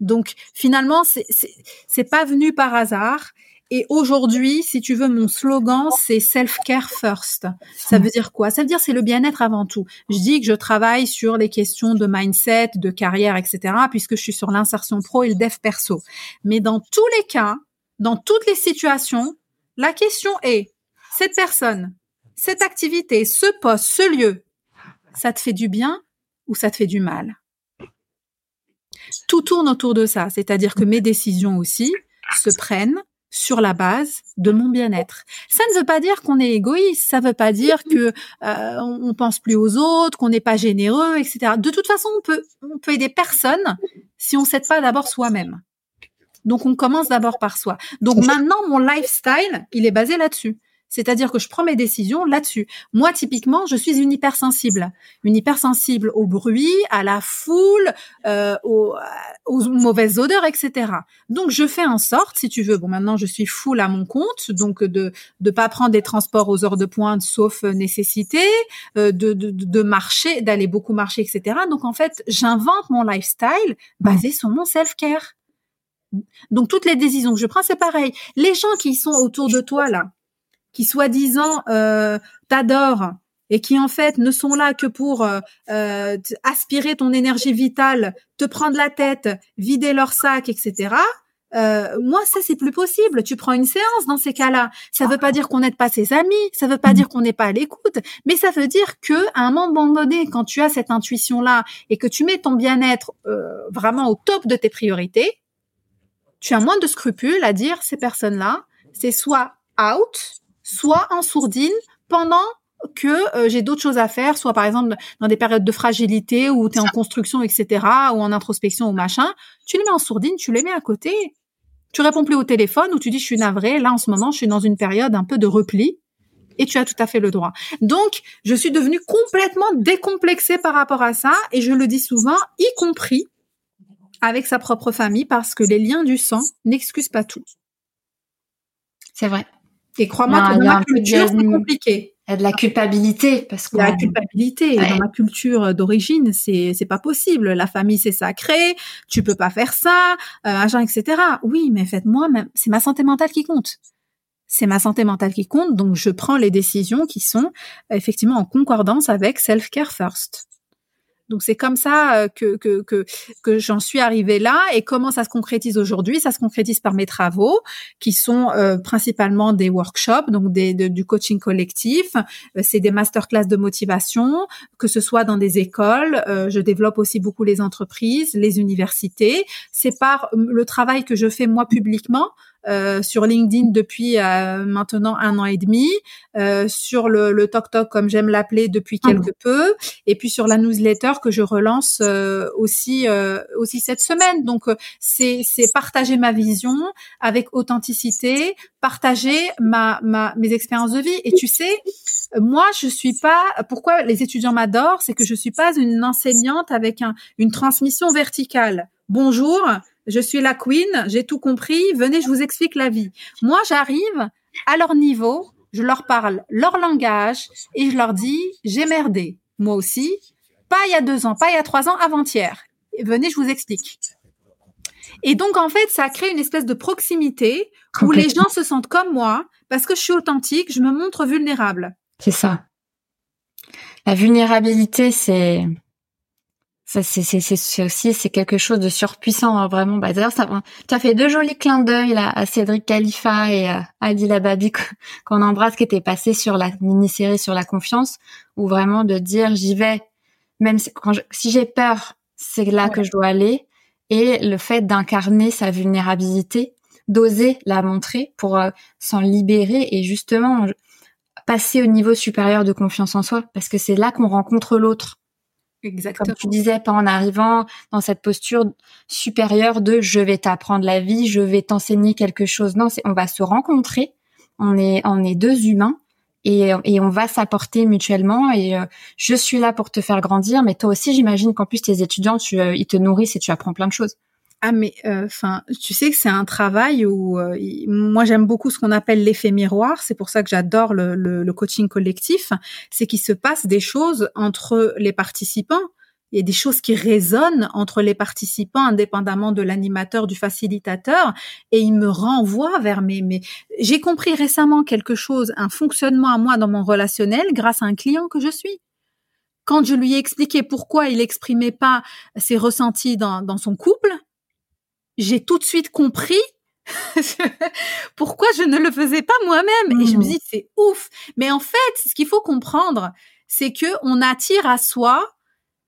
Donc finalement c'est c'est pas venu par hasard Et aujourd'hui, si tu veux, mon slogan, c'est self-care first. Ça veut dire quoi? Ça veut dire c'est le bien-être avant tout. Je dis que je travaille sur les questions de mindset, de carrière, etc., puisque je suis sur l'insertion pro et le dev perso. Mais dans tous les cas, dans toutes les situations, la question est, cette personne, cette activité, ce poste, ce lieu, ça te fait du bien ou ça te fait du mal? Tout tourne autour de ça, c'est-à-dire que mes décisions aussi se prennent sur la base de mon bien-être. Ça ne veut pas dire qu'on est égoïste, ça ne veut pas dire que euh, on pense plus aux autres, qu'on n'est pas généreux, etc. De toute façon, on peut on peut aider personne si on s'aide pas d'abord soi-même. Donc on commence d'abord par soi. Donc maintenant mon lifestyle, il est basé là-dessus. C'est-à-dire que je prends mes décisions là-dessus. Moi, typiquement, je suis une hypersensible. Une hypersensible au bruit, à la foule, euh, aux, mauvaises odeurs, etc. Donc, je fais en sorte, si tu veux, bon, maintenant, je suis full à mon compte, donc de de pas prendre des transports aux heures de pointe, sauf nécessité, euh, de, de, de marcher, d'aller beaucoup marcher, etc. Donc, en fait, j'invente mon lifestyle basé sur mon self-care. Donc toutes les décisions que je prends, c'est pareil. Les gens qui sont autour de toi là, qui soi-disant euh, t'adorent et qui en fait ne sont là que pour euh, euh, aspirer ton énergie vitale, te prendre la tête, vider leur sac, etc. Euh, moi, ça c'est plus possible. Tu prends une séance dans ces cas-là. Ça veut pas dire qu'on n'aide pas ses amis, ça veut pas dire qu'on n'est pas à l'écoute, mais ça veut dire que à un moment donné, quand tu as cette intuition-là et que tu mets ton bien-être euh, vraiment au top de tes priorités, tu as moins de scrupules à dire ces personnes-là, c'est soit out, soit en sourdine pendant que euh, j'ai d'autres choses à faire, soit par exemple dans des périodes de fragilité où tu es en construction, etc., ou en introspection ou machin, tu les mets en sourdine, tu les mets à côté. Tu réponds plus au téléphone ou tu dis je suis navrée, là en ce moment je suis dans une période un peu de repli et tu as tout à fait le droit. Donc, je suis devenue complètement décomplexée par rapport à ça et je le dis souvent, y compris avec sa propre famille parce que les liens du sang n'excusent pas tout. C'est vrai. Et crois-moi que dans ma culture, c'est compliqué. Il y a de la culpabilité parce que la culpabilité dans ma culture d'origine, c'est c'est pas possible. La famille c'est sacré, tu peux pas faire ça, euh, etc. Oui, mais faites-moi c'est ma santé mentale qui compte. C'est ma santé mentale qui compte, donc je prends les décisions qui sont effectivement en concordance avec self care first. Donc c'est comme ça euh, que que que, que j'en suis arrivée là et comment ça se concrétise aujourd'hui? Ça se concrétise par mes travaux qui sont euh, principalement des workshops, donc des du coaching collectif. Euh, c'est des masterclass de motivation, que ce soit dans des écoles. je développe aussi beaucoup les entreprises, les universités. C'est par le travail que je fais moi publiquement euh, sur LinkedIn depuis euh, maintenant un an et demi, euh, sur le, le Tok Tok comme j'aime l'appeler depuis ah quelque peu, et puis sur la newsletter que je relance aussi aussi cette semaine. Donc c'est c'est partager ma vision avec authenticité, partager ma, ma mes expériences de vie. Et tu sais, moi je suis pas. Pourquoi les étudiants m'adorent, c'est que je suis pas une enseignante avec un, une transmission verticale. Bonjour, je suis la queen, j'ai tout compris, venez, je vous explique la vie. Moi, j'arrive à leur niveau, je leur parle leur langage et je leur dis, j'ai merdé. Moi aussi, pas il y a deux ans, pas il y a trois ans, avant-hier. Venez, je vous explique. Et donc, en fait, ça crée une espèce de proximité où les gens se sentent comme moi parce que je suis authentique, je me montre vulnérable. C'est ça. La vulnérabilité, c'est ça, c'est, c'est, c'est aussi, c'est quelque chose de surpuissant, hein, vraiment. Bah, d'ailleurs, ça, tu as fait deux jolis clins d'œil là à Cédric Khalifa et à Adila Babi qu'on embrasse, qui était passé sur la mini-série sur la confiance, ou vraiment de dire j'y vais, même si, quand si j'ai peur, c'est là que je dois aller, et le fait d'incarner sa vulnérabilité, d'oser la montrer pour euh, s'en libérer et justement passer au niveau supérieur de confiance en soi, parce que c'est là qu'on rencontre l'autre Exactement. Comme tu disais, pas en arrivant dans cette posture supérieure de je vais t'apprendre la vie, je vais t'enseigner quelque chose. Non, c'est on va se rencontrer. On est on est deux humains et, et on va s'apporter mutuellement. Et euh, je suis là pour te faire grandir, mais toi aussi, j'imagine qu'en plus tes étudiants, tu, euh, ils te nourrissent et tu apprends plein de choses. Ah mais euh, enfin, tu sais que c'est un travail où euh, moi j'aime beaucoup ce qu'on appelle l'effet miroir. C'est pour ça que j'adore le, coaching collectif. C'est qu'il se passe des choses entre les participants il y a des choses qui résonnent entre les participants, indépendamment de l'animateur, du facilitateur, et il me renvoie vers mes, mes... J'ai compris récemment quelque chose, un fonctionnement à moi dans mon relationnel grâce à un client que je suis. Quand je lui ai expliqué pourquoi il exprimait pas ses ressentis dans, dans son couple, j'ai tout de suite compris pourquoi je ne le faisais pas moi-même. Et je me mmh. dis, c'est ouf. Mais en fait, ce qu'il faut comprendre, c'est que on attire à soi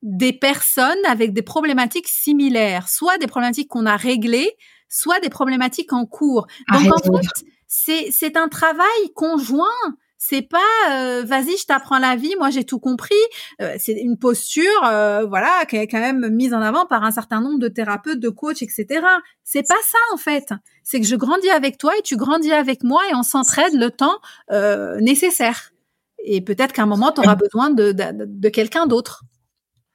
des personnes avec des problématiques similaires, soit des problématiques qu'on a réglées, soit des problématiques en cours. Donc en fait, c'est c'est un travail conjoint. C'est pas euh, vas-y, je t'apprends la vie, moi j'ai tout compris. Euh, c'est une posture, euh, voilà, qui est quand même mise en avant par un certain nombre de thérapeutes, de coachs, etc. C'est pas ça en fait. C'est que je grandis avec toi et tu grandis avec moi et on s'entraide le temps nécessaire. Et peut-être qu'à un moment, tu auras besoin de, de, de quelqu'un d'autre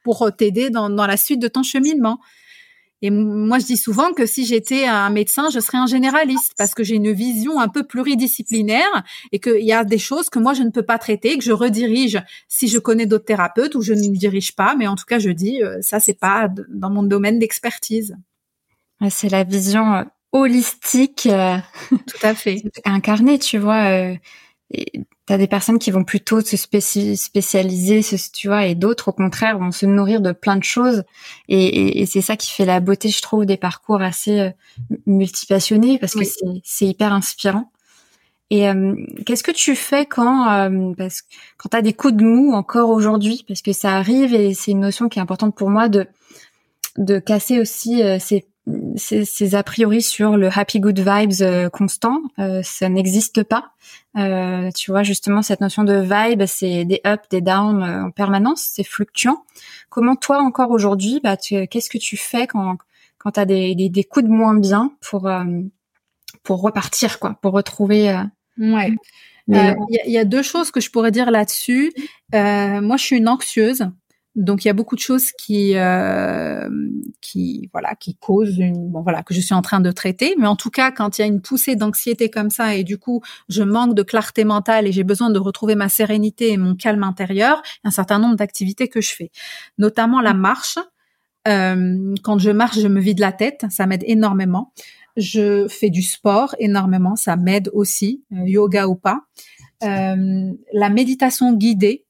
pour t'aider dans, dans la suite de ton cheminement. Et moi, je dis souvent que si j'étais un médecin, je serais un généraliste parce que j'ai une vision un peu pluridisciplinaire et qu'il y a des choses que moi, je ne peux pas traiter, que je redirige si je connais d'autres thérapeutes ou je ne dirige pas. Mais en tout cas, je dis, euh, ça, c'est pas dans mon domaine d'expertise. C'est la vision euh, holistique. Euh, tout à fait. incarnée, tu vois. T'as des personnes qui vont plutôt se spécialiser, tu vois, et d'autres au contraire vont se nourrir de plein de choses. Et, c'est ça qui fait la beauté, je trouve, des parcours assez euh, multipassionnés parce que c'est hyper inspirant. Et euh, qu'est-ce que tu fais quand euh, parce quand t'as des coups de mou encore aujourd'hui? Parce que ça arrive et c'est une notion qui est importante pour moi de de casser aussi ces ces, a priori sur le happy good vibes euh, constant, euh, ça n'existe pas. Euh, tu vois justement cette notion de vibe, c'est des up, des down en permanence, c'est fluctuant. Comment toi encore aujourd'hui, bah, qu'est-ce que tu fais quand quand t'as des, des, des coups de moins bien pour pour repartir quoi, pour retrouver. ouais. Il y, a deux choses que je pourrais dire là-dessus. moi, je suis une anxieuse. Donc il y a beaucoup de choses qui euh, qui voilà qui causent une bon voilà que je suis en train de traiter. Mais en tout cas quand il y a une poussée d'anxiété comme ça et du coup je manque de clarté mentale et j'ai besoin de retrouver ma sérénité et mon calme intérieur il y a un certain nombre d'activités que je fais. Notamment la marche. Euh, quand je marche je me vide la tête. Ça m'aide énormément. Je fais du sport énormément. Ça m'aide aussi euh, yoga ou pas. Euh, la méditation guidée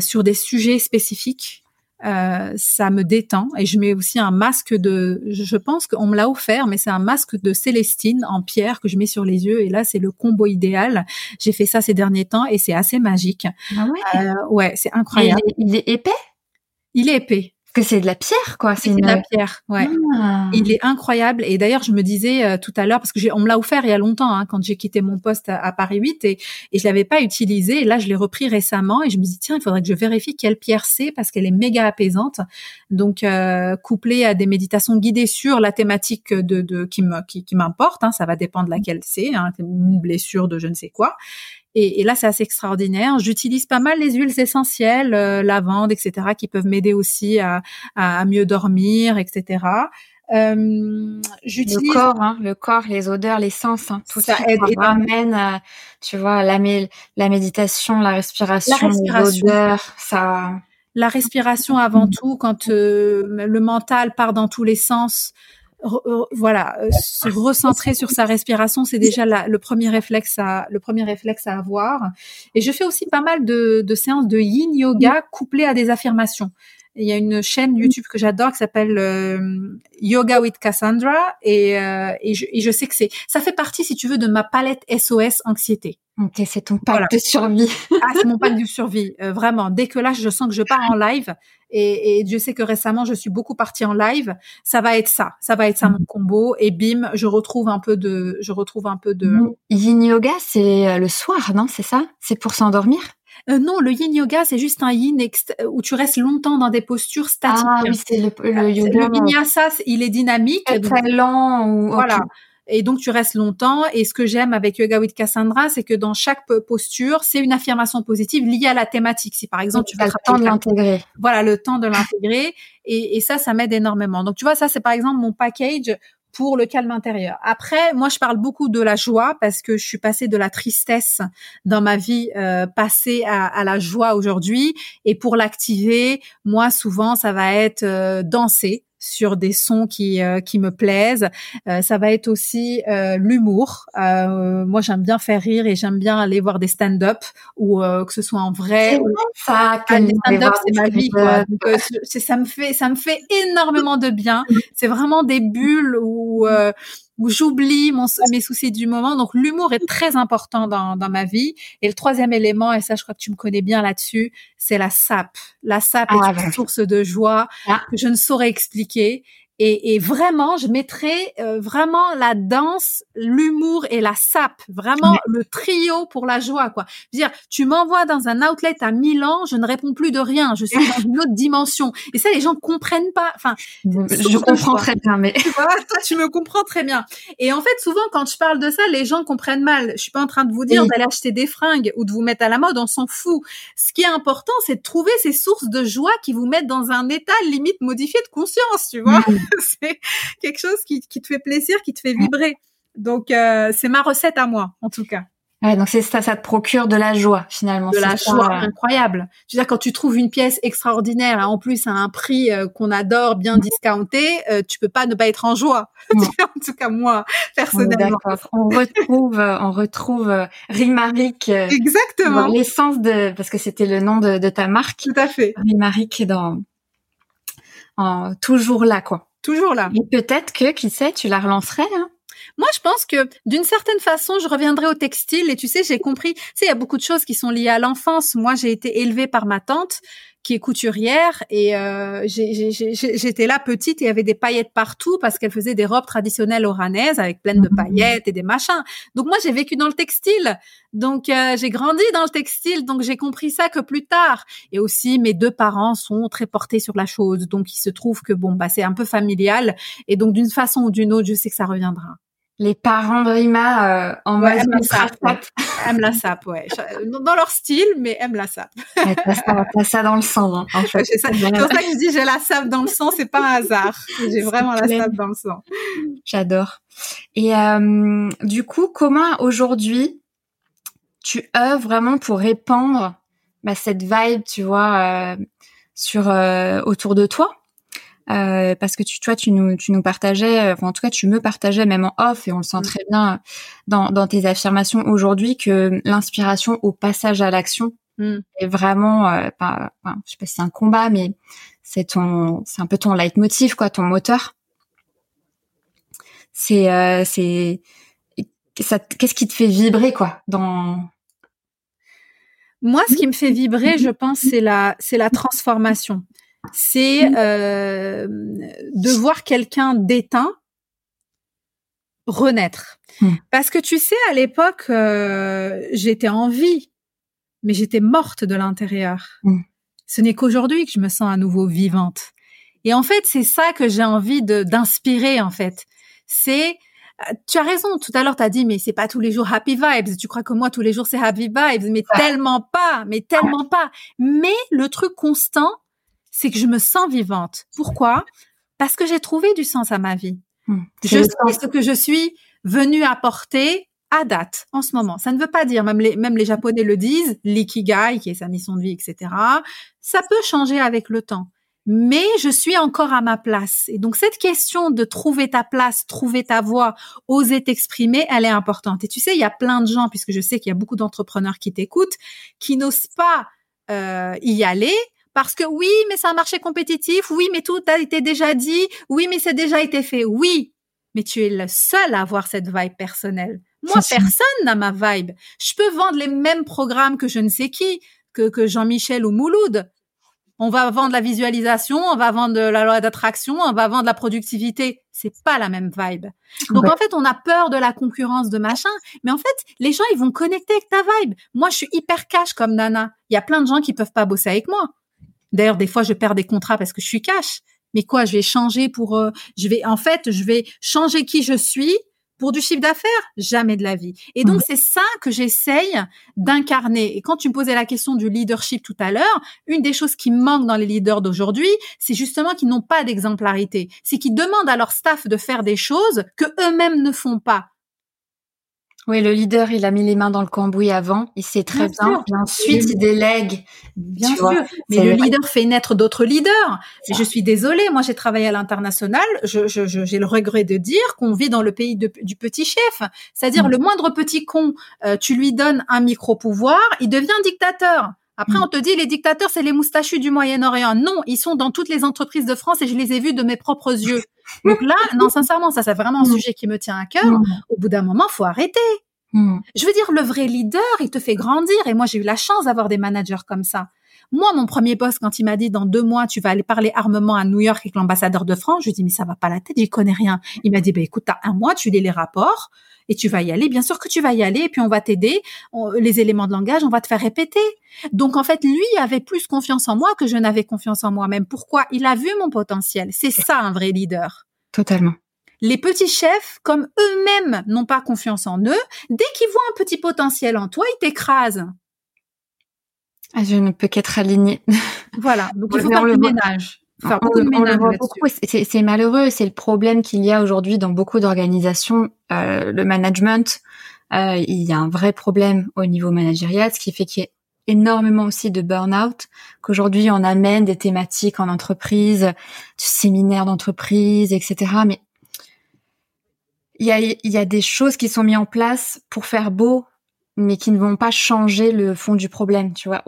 sur des sujets spécifiques. Euh, ça me détend et je mets aussi un masque de, je pense qu'on me l'a offert, mais c'est un masque de Célestine en pierre que je mets sur les yeux et là c'est le combo idéal. J'ai fait ça ces derniers temps et c'est assez magique. Ah ouais, euh, ouais c'est incroyable. il est épais? Il est épais que c'est de la pierre, quoi. C'est de la pierre, ouais. Ah. Il est incroyable. Et d'ailleurs, je me disais euh, tout à l'heure, parce que j'ai, on me l'a offert il y a longtemps, hein, quand j'ai quitté mon poste à, Paris 8, et, et je l'avais pas utilisé. Et là, je l'ai repris récemment, et je me dis tiens, il faudrait que je vérifie quelle pierre c'est, parce qu'elle est méga apaisante. Donc, euh, couplée à des méditations guidées sur la thématique de, de qui me qui, qui m'importe, hein, ça va dépendre de laquelle c'est, hein, une blessure de je ne sais quoi. Et, et là, c'est assez extraordinaire. J'utilise pas mal les huiles essentielles, euh, lavande, etc., qui peuvent m'aider aussi à, à, mieux dormir, etc. Euh, j'utilise le corps, hein, le corps, les odeurs, les sens, hein, tout ça aide et ramène, à, tu vois, la, la méditation, la respiration, la respiration. les odeurs, ça. La respiration avant tout, quand euh, le mental part dans tous les sens, voilà, euh, se recentrer sur sa respiration, c'est déjà le premier réflexe à le premier réflexe à avoir. Et je fais aussi pas mal de, de séances de Yin Yoga couplées à des affirmations. Il y a une chaîne YouTube que j'adore qui s'appelle euh, Yoga with Cassandra et, euh, et, je, et, je, sais que c'est ça fait partie si tu veux de ma palette SOS anxiété. Ok, c'est ton pack de survie. ah, c'est mon pack de survie, euh, vraiment. Dès que là, je sens que je pars en live et, et je sais que récemment, je suis beaucoup partie en live, ça va être ça, ça va être ça mon combo et bim, je retrouve un peu de, je retrouve un peu de. Yin yoga, c'est le soir, non? C'est ça? C'est pour s'endormir? Euh, non, le yin yoga, c'est juste un yin où tu restes longtemps dans des postures statiques. Ah oui, c'est le, le, yoga. Le vinyasa, il est dynamique. Très lent. Ou... Voilà. Et donc tu restes longtemps. Et ce que j'aime avec Yoga with Cassandra, c'est que dans chaque posture, c'est une affirmation positive liée à la thématique. Si par exemple tu as le temps de l'intégrer. Voilà, le temps de l'intégrer. Et, et, ça, ça m'aide énormément. Donc tu vois, ça c'est par exemple mon package pour le calme intérieur. Après, moi, je parle beaucoup de la joie parce que je suis passée de la tristesse dans ma vie euh, passée à, à, la joie aujourd'hui. Et pour l'activer, moi, souvent, ça va être euh, danser sur des sons qui euh, qui me plaisent. Euh, ça va être aussi euh, l'humour. moi, j'aime bien faire rire et j'aime bien aller voir des stand-up ou que ce soit en vrai. Ça, ah, les stand-up, c'est ma vie. Quoi. Donc, ça me fait ça me fait énormément de bien. C'est vraiment des bulles où où j'oublie mes soucis du moment. Donc l'humour est très important dans, dans ma vie. Et le troisième élément, et ça je crois que tu me connais bien là-dessus, c'est la sape. La sape est ah, une source de joie ah. que je ne saurais expliquer. Et, et, vraiment, je mettrais euh, vraiment la danse, l'humour et la sape, vraiment le trio pour la joie, quoi. dire, tu m'envoies dans un outlet à Milan, je ne réponds plus de rien, je suis dans une autre dimension. Et ça, les gens comprennent pas. Enfin, je comprends très bien, mais tu vois, toi, tu me comprends très bien. Et en fait, souvent, quand je parle de ça, les gens comprennent mal. Je suis pas en train de vous dire d'aller acheter des fringues ou de vous mettre à la mode, on s'en fout. Ce qui est important, c'est de trouver ces sources de joie qui vous mettent dans un état limite modifié de conscience, tu vois. C'est quelque chose qui, te fait plaisir, qui te fait vibrer. Donc euh, c'est ma recette à moi, en tout cas. Ouais, donc c'est ça, ça te procure de la joie finalement. De la joie incroyable. Je veux dire, quand tu trouves une pièce extraordinaire, en plus à un prix euh, qu'on adore, bien mm. discounté, euh, tu peux pas ne pas être en joie. Mm. en tout cas moi, personnellement. On retrouve, on retrouve Rimaric. Exactement. L'essence de, parce que c'était le nom de, de, ta marque. Tout à fait. Rimaric est dans, en, toujours là quoi. Toujours là. Et peut-être que, qui sait, tu la relancerais. Hein moi, je pense que d'une certaine façon, je reviendrai au textile. Et tu sais, j'ai compris. Tu sais, il y a beaucoup de choses qui sont liées à l'enfance. Moi, j'ai été élevée par ma tante qui est couturière et euh, j'étais là petite et il y avait des paillettes partout parce qu'elle faisait des robes traditionnelles oranaises avec pleines de mmh. paillettes et des machins. Donc moi j'ai vécu dans le textile, donc euh, j'ai grandi dans le textile, donc j'ai compris ça que plus tard. Et aussi mes deux parents sont très portés sur la chose, donc il se trouve que bon bah c'est un peu familial et donc d'une façon ou d'une autre je sais que ça reviendra les parents de Rima euh, en mode aiment la sape, aiment la sape, ouais. Dans leur style, mais aiment la sape. t'as ça, dans le sang, hein, en fait. C'est pour ça que je dis j'ai la sape dans le sang, c'est pas un hasard. J'ai vraiment la sape dans le sang. J'adore. Et euh, du coup, comment aujourd'hui tu œuvres vraiment pour répandre bah, cette vibe, tu vois, euh, sur euh, autour de toi? Euh, parce que tu, toi, tu nous, tu nous partageais, enfin, en tout cas, tu me partageais même en off, et on le sent mm. très bien dans, dans tes affirmations aujourd'hui que l'inspiration au passage à l'action mm. est vraiment, euh, pas, je sais pas si c'est un combat, mais c'est ton, c'est un peu ton leitmotiv, quoi, ton moteur. C'est, euh, c'est, qu'est-ce qui te fait vibrer, quoi, dans moi, ce qui me fait vibrer, je pense, c'est la, c'est la transformation c'est euh, de voir quelqu'un d'éteint renaître. Hmm. Parce que tu sais, à l'époque, euh, j'étais en vie, mais j'étais morte de l'intérieur. Hmm. Ce n'est qu'aujourd'hui que je me sens à nouveau vivante. Et en fait, c'est ça que j'ai envie de d'inspirer. En fait, c'est tu as raison. Tout à l'heure, tu as dit, mais c'est pas tous les jours happy vibes. Tu crois que moi, tous les jours, c'est happy vibes, mais tellement pas, mais tellement pas. Mais le truc constant, c'est que je me sens vivante. Pourquoi? Parce que j'ai trouvé du sens à ma vie. Hmm. je sais ce que je suis venue apporter à date, en ce moment. Ça ne veut pas dire, même les, même les Japonais le disent, l'ikigai, qui est sa mission de vie, etc. Ça peut changer avec le temps. Mais je suis encore à ma place. Et donc, cette question de trouver ta place, trouver ta voix, oser t'exprimer, elle est importante. Et tu sais, il y a plein de gens, puisque je sais qu'il y a beaucoup d'entrepreneurs qui t'écoutent, qui n'osent pas euh, y aller parce que oui, mais c'est un marché compétitif, oui, mais tout a été déjà dit, oui, mais c'est déjà été fait, oui, mais tu es le seul à avoir cette vibe personnelle. Moi, personne n'a ma vibe. Je peux vendre les mêmes programmes que je ne sais qui, que, que Jean-Michel ou Mouloud. On va vendre la visualisation, on va vendre la loi d'attraction, on va vendre la productivité. C'est pas la même vibe. Donc en fait, on a peur de la concurrence de machin, mais en fait, les gens ils vont connecter avec ta vibe. Moi, je suis hyper cash comme Nana. Il y a plein de gens qui peuvent pas bosser avec moi. D'ailleurs, des fois, je perds des contrats parce que je suis cash. Mais quoi, je vais changer pour, euh, je vais, en fait, je vais changer qui je suis Pour du chiffre d'affaires, jamais de la vie. Et donc, c'est ça que j'essaye d'incarner. Et quand tu me posais la question du leadership tout à l'heure, une des choses qui manque dans les leaders d'aujourd'hui, c'est justement qu'ils n'ont pas d'exemplarité. C'est qu'ils demandent à leur staff de faire des choses que eux-mêmes ne font pas. Oui, le leader, il a mis les mains dans le cambouis avant, il sait très bien, et ensuite il délègue. Bien sûr, mais le leader fait naître d'autres leaders. je suis désolée, moi j'ai travaillé à l'international, j'ai je, le regret de dire qu'on vit dans le pays du petit chef, c'est-à-dire mm. le moindre petit con, euh, tu lui donnes un micro-pouvoir, il devient dictateur. Après, mm. on te dit les dictateurs, c'est les moustachus du Moyen-Orient. Non, ils sont dans toutes les entreprises de France et je les ai vus de mes propres yeux. Donc là, non, sincèrement, ça c'est vraiment un mm. sujet qui me tient à cœur. Mm. Au bout d'un moment, faut arrêter. Mm. Je veux dire, le vrai leader, il te fait grandir. Et moi, j'ai eu la chance d'avoir des managers comme ça. Moi, mon premier poste, quand il m'a dit dans deux mois, tu vas aller parler armement à New York avec l'ambassadeur de France, je lui ai dit, mais ça va pas la tête, j'y connais rien. Il m'a dit, bah, écoute, t'as un mois, tu lis les rapports et tu vas y aller. Bien sûr que tu vas y aller et puis on va t'aider. Les éléments de langage, on va te faire répéter. Donc, en fait, lui avait plus confiance en moi que je n'avais confiance en moi-même. Pourquoi? Il a vu mon potentiel. C'est ça, un vrai leader. Totalement. Les petits chefs, comme eux-mêmes n'ont pas confiance en eux, dès qu'ils voient un petit potentiel en toi, ils t'écrasent. Ah, je ne peux qu'être alignée. Voilà. Donc, il faut faire le ménage. C'est malheureux, c'est le problème qu'il y a aujourd'hui dans beaucoup d'organisations. Euh, le management, euh, il y a un vrai problème au niveau managérial, ce qui fait qu'il y a énormément aussi de burn-out, qu'aujourd'hui on amène des thématiques en entreprise, du séminaire d'entreprise, etc. Mais il y a, il y a des choses qui sont mises en place pour faire beau, mais qui ne vont pas changer le fond du problème, tu vois.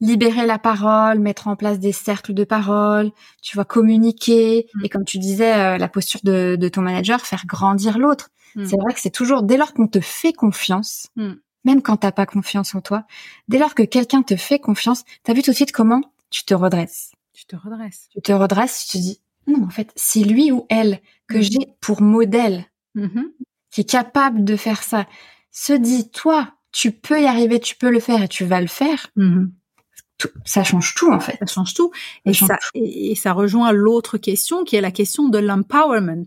libérer la parole, mettre en place des cercles de parole, tu vois, communiquer. Mm. Et comme tu disais, euh, la posture de, de, ton manager, faire grandir l'autre. Mm. C'est vrai que c'est toujours, dès lors qu'on te fait confiance, mm. même quand t'as pas confiance en toi, dès lors que quelqu'un te fait confiance, t'as vu tout de suite comment tu te redresses. Tu te redresses. Tu te redresses, tu te dis, non, en fait, c'est lui ou elle que j'ai pour modèle, mm-hmm. qui est capable de faire ça se dit, toi, tu peux y arriver, tu peux le faire et tu vas le faire. Mm-hmm. ça change tout en fait. Ça change tout. Et ça, et ça rejoint l'autre question qui est la question de l'empowerment.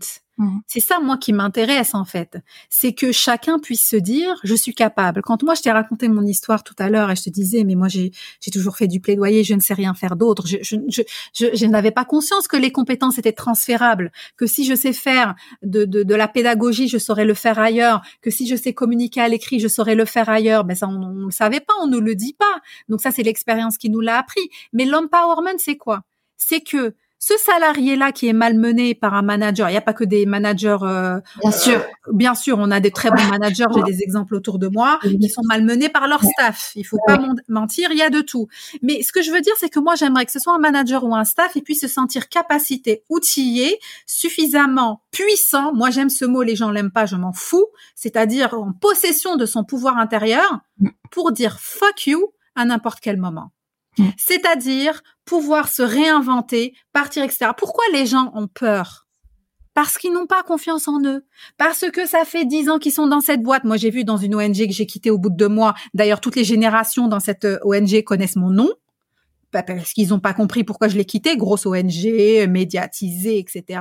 C'est ça, moi, qui m'intéresse, en fait. C'est que chacun puisse se dire, je suis capable. Quand moi, je t'ai raconté mon histoire tout à l'heure et je te disais, mais moi, j'ai, toujours fait du plaidoyer, je ne sais rien faire d'autre. Je, je, je, je, n'avais pas conscience que les compétences étaient transférables, que si je sais faire de, de, de, la pédagogie, je saurais le faire ailleurs, que si je sais communiquer à l'écrit, je saurais le faire ailleurs. Ben ça, on ne le savait pas, on ne le dit pas. Donc ça, c'est l'expérience qui nous l'a appris. Mais l'empowerment, c'est quoi? C'est que ce salarié-là qui est malmené par un manager, il n'y a pas que des managers. Euh, bien sûr. Euh, bien sûr, on a des très bons managers. J'ai des exemples autour de moi qui sont malmenés par leur staff. Il faut pas mentir, il y a de tout. Mais ce que je veux dire, c'est que moi, j'aimerais que ce soit un manager ou un staff, et puisse se sentir capacité, outillé, suffisamment puissant. Moi, j'aime ce mot. Les gens l'aiment pas, je m'en fous. C'est-à-dire en possession de son pouvoir intérieur mm. pour dire fuck you à n'importe quel moment. Mm. C'est-à-dire pouvoir se réinventer, partir, etc. Pourquoi les gens ont peur? Parce qu'ils n'ont pas confiance en eux, parce que ça fait dix ans qu'ils sont dans cette boîte. Moi, j'ai vu dans une ONG que j'ai quittée au bout de deux mois. D'ailleurs, toutes les générations dans cette euh, ONG connaissent mon nom parce qu'ils n'ont pas compris pourquoi je l'ai quitté. Grosse ONG, médiatisée, etc.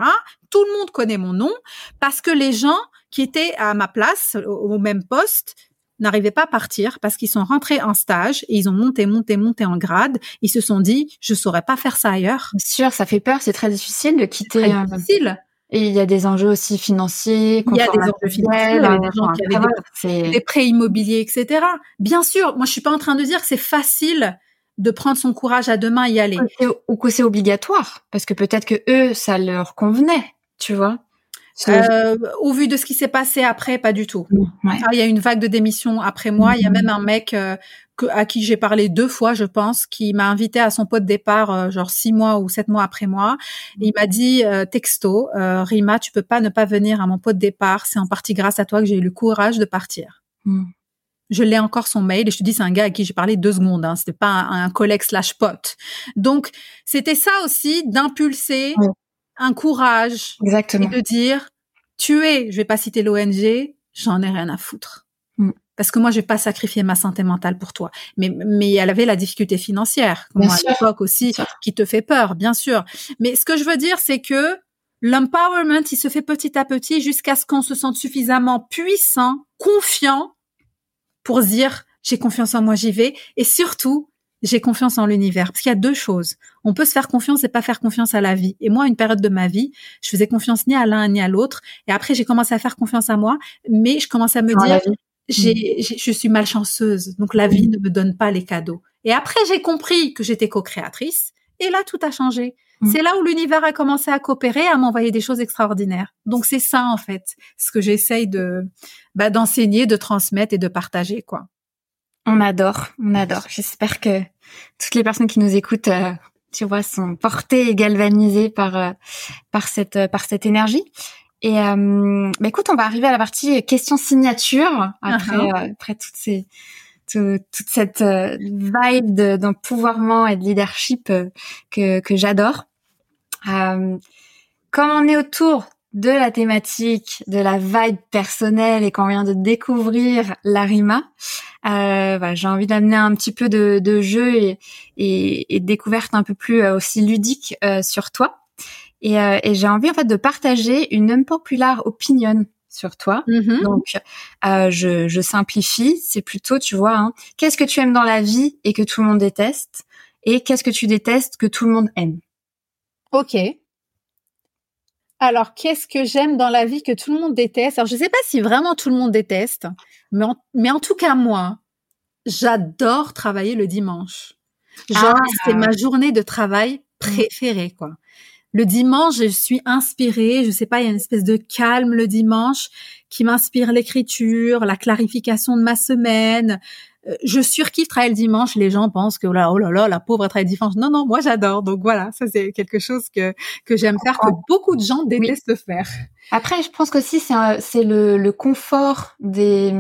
Tout le monde connaît mon nom parce que les gens qui étaient à ma place, au même poste, n'arrivaient pas à partir parce qu'ils sont rentrés en stage et ils ont monté, monté, monté en grade. Ils se sont dit, je saurais pas faire ça ailleurs. Bien sûr, ça fait peur, c'est très difficile de quitter. Très euh, difficile. Et il y a des enjeux aussi financiers. Il y a des enjeux financiers, il y a des gens qui avaient des, prêts immobiliers, etc. Bien sûr, moi je suis pas en train de dire que c'est facile de prendre son courage à deux mains et y aller. Ou que c'est obligatoire, parce que peut-être que eux, ça leur convenait, tu vois. Euh, au vu de ce qui s'est passé après, pas du tout. Ah, il y a une vague de démission après moi. Il y a même un mec euh, à qui j'ai parlé deux fois, je pense, qui m'a invité à son pot de départ, euh, genre six mois ou sept mois après moi. il m'a dit texto, Rima, tu peux pas ne pas venir à mon pot de départ. C'est en partie grâce à toi que j'ai eu le courage de partir. Mm. Je l'ai encore son mail et je te dis c'est un gars à qui j'ai parlé deux secondes. Hein, c'était pas un, collègue slash pote. Donc c'était ça aussi d'impulser un courage Exactement. et de dire tu es, je vais pas citer l'ONG, j'en ai rien à foutre. Mm. Parce que moi, je vais pas sacrifier ma santé mentale pour toi. Mais, mais elle avait la difficulté financière, comme à l'époque aussi, qui te fait peur, bien sûr. Mais ce que je veux dire, c'est que L'empowerment, il se fait petit à petit jusqu'à ce qu'on se sente suffisamment puissant, confiant pour dire j'ai confiance en moi, j'y vais. Et surtout, j'ai confiance en l'univers. Parce qu'il y a deux choses. On peut se faire confiance et pas faire confiance à la vie. Et moi, une période de ma vie, je faisais confiance ni à l'un ni à l'autre. Et après, j'ai commencé à faire confiance à moi, mais je commençais à me dire, j'ai, je suis malchanceuse. Donc la vie ne me donne pas les cadeaux. Et après, j'ai compris que j'étais co-créatrice. Et là, tout a changé. Mm. C'est là où l'univers a commencé à coopérer, à m'envoyer des choses extraordinaires. Donc c'est ça en fait, ce que j'essaye de bah, d'enseigner, de transmettre et de partager quoi. On adore, on adore. J'espère que toutes les personnes qui nous écoutent, euh, tu vois, sont portées et galvanisées par euh, par cette euh, par cette énergie. Et bah, écoute, on va arriver à la partie question signature après uh-huh. après toutes ces toute cette vibe d'empouvoirment et de leadership que que j'adore. comme on est autour de la thématique, de la vibe personnelle et qu'on vient de découvrir l'Arima, euh, j'ai envie d'amener un petit peu de, de jeu et, et, et, découverte un peu plus euh, aussi ludique euh, sur toi. Et, euh, et j'ai envie en fait de partager une unpopular opinion sur toi. Mm-hmm. Donc, je, je, simplifie. C'est plutôt, tu vois, hein, qu'est-ce que tu aimes dans la vie et que tout le monde déteste, et qu'est-ce que tu détestes que tout le monde aime? Ok. Alors, qu'est-ce que j'aime dans la vie que tout le monde déteste? Alors, je ne sais pas si vraiment tout le monde déteste, mais en, mais en tout cas, moi, j'adore travailler le dimanche. Genre, ah. c'est ma journée de travail préférée, quoi. Le dimanche, je suis inspirée, je sais pas, il y a une espèce de calme le dimanche qui m'inspire l'écriture, la clarification de ma semaine, je surkiffe travailler le dimanche. Les gens pensent que oh là, oh là là, la pauvre travaille dimanche. Non, non, moi j'adore. Donc voilà, ça c'est quelque chose que que j'aime faire, que beaucoup de gens détestent faire. Après, je pense qu'aussi c'est c'est le, le confort des,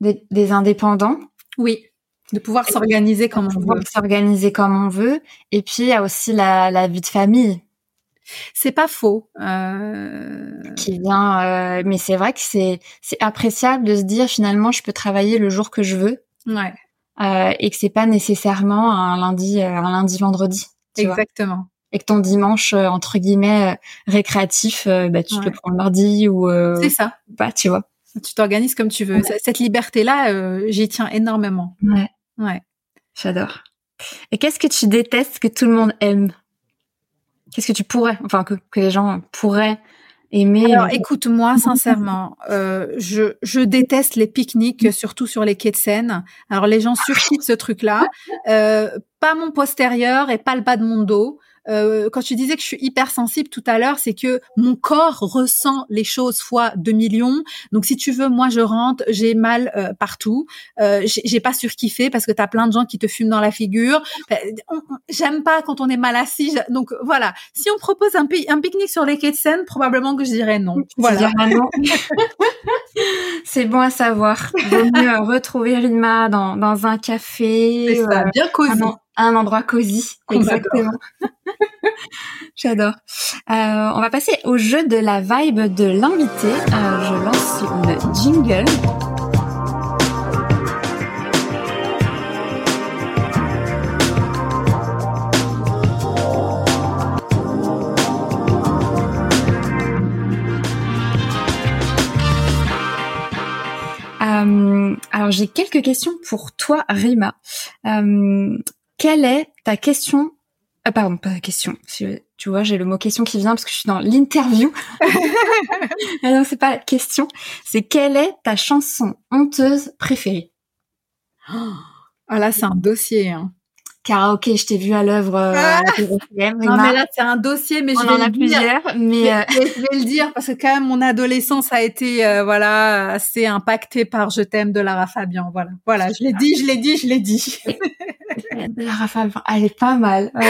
des, des indépendants. Oui de pouvoir s'organiser comme on veut. S'organiser comme on veut. Et puis il y a aussi la, la vie de famille. C'est pas faux. Euh... Qui vient, euh, mais c'est vrai que c'est c'est appréciable de se dire finalement je peux travailler le jour que je veux. Ouais. Euh, et que c'est pas nécessairement un lundi, un lundi vendredi. Exactement. Et que ton dimanche entre guillemets récréatif, bah tu te le prends le mardi ou. c'est ça. Bah tu vois. Tu t'organises comme tu veux. Cette liberté là, j'y tiens énormément. Ouais. Ouais. J'adore. Et qu'est-ce que tu détestes que tout le monde aime? Qu'est-ce que tu pourrais, enfin que, que les gens pourraient aimer Alors, écoute-moi, sincèrement, euh, je, je déteste les pique-niques, surtout sur les quais de Seine. Alors, les gens surkiffent ce truc-là. Euh, pas mon postérieur et pas le bas de mon dos. Euh, quand tu disais que je suis hypersensible tout à l'heure, c'est que mon corps ressent les choses fois 2 millions. Donc si tu veux, moi je rentre, j'ai mal euh, partout. Euh, j'ai pas surkiffé parce que tu as plein de gens qui te fument dans la figure. J'aime pas quand on est mal assis. Donc voilà, si on propose un, un pique-nique sur les quais de Seine, probablement que je dirais non. Voilà. c'est bon à savoir. Vaut mieux retrouver Rima dans, dans un café. Ça, bien cosy un endroit cosy. Exactement. J'adore. Euh, on va passer au jeu de la vibe de l'invité. Euh, je lance le jingle. Euh, alors j'ai quelques questions pour toi, Rima. Euh, quelle est ta question? Ah, pardon, pas question. Tu vois, j'ai le mot question qui vient parce que je suis dans l'interview. ah non, c'est pas la question. C'est quelle est ta chanson honteuse préférée? Ah là, c'est un dossier. Hein. Karaoké, je t'ai vu à l'œuvre. Euh, ah non, mais là, c'est un dossier, mais je vais en plusieurs. Mais euh, je vais le dire parce que quand même, mon adolescence a été, euh, voilà, assez impactée par Je t'aime de Lara Fabian. Voilà, voilà, je l'ai dit, je l'ai dit, je l'ai dit. Lara Fabian, elle est pas mal.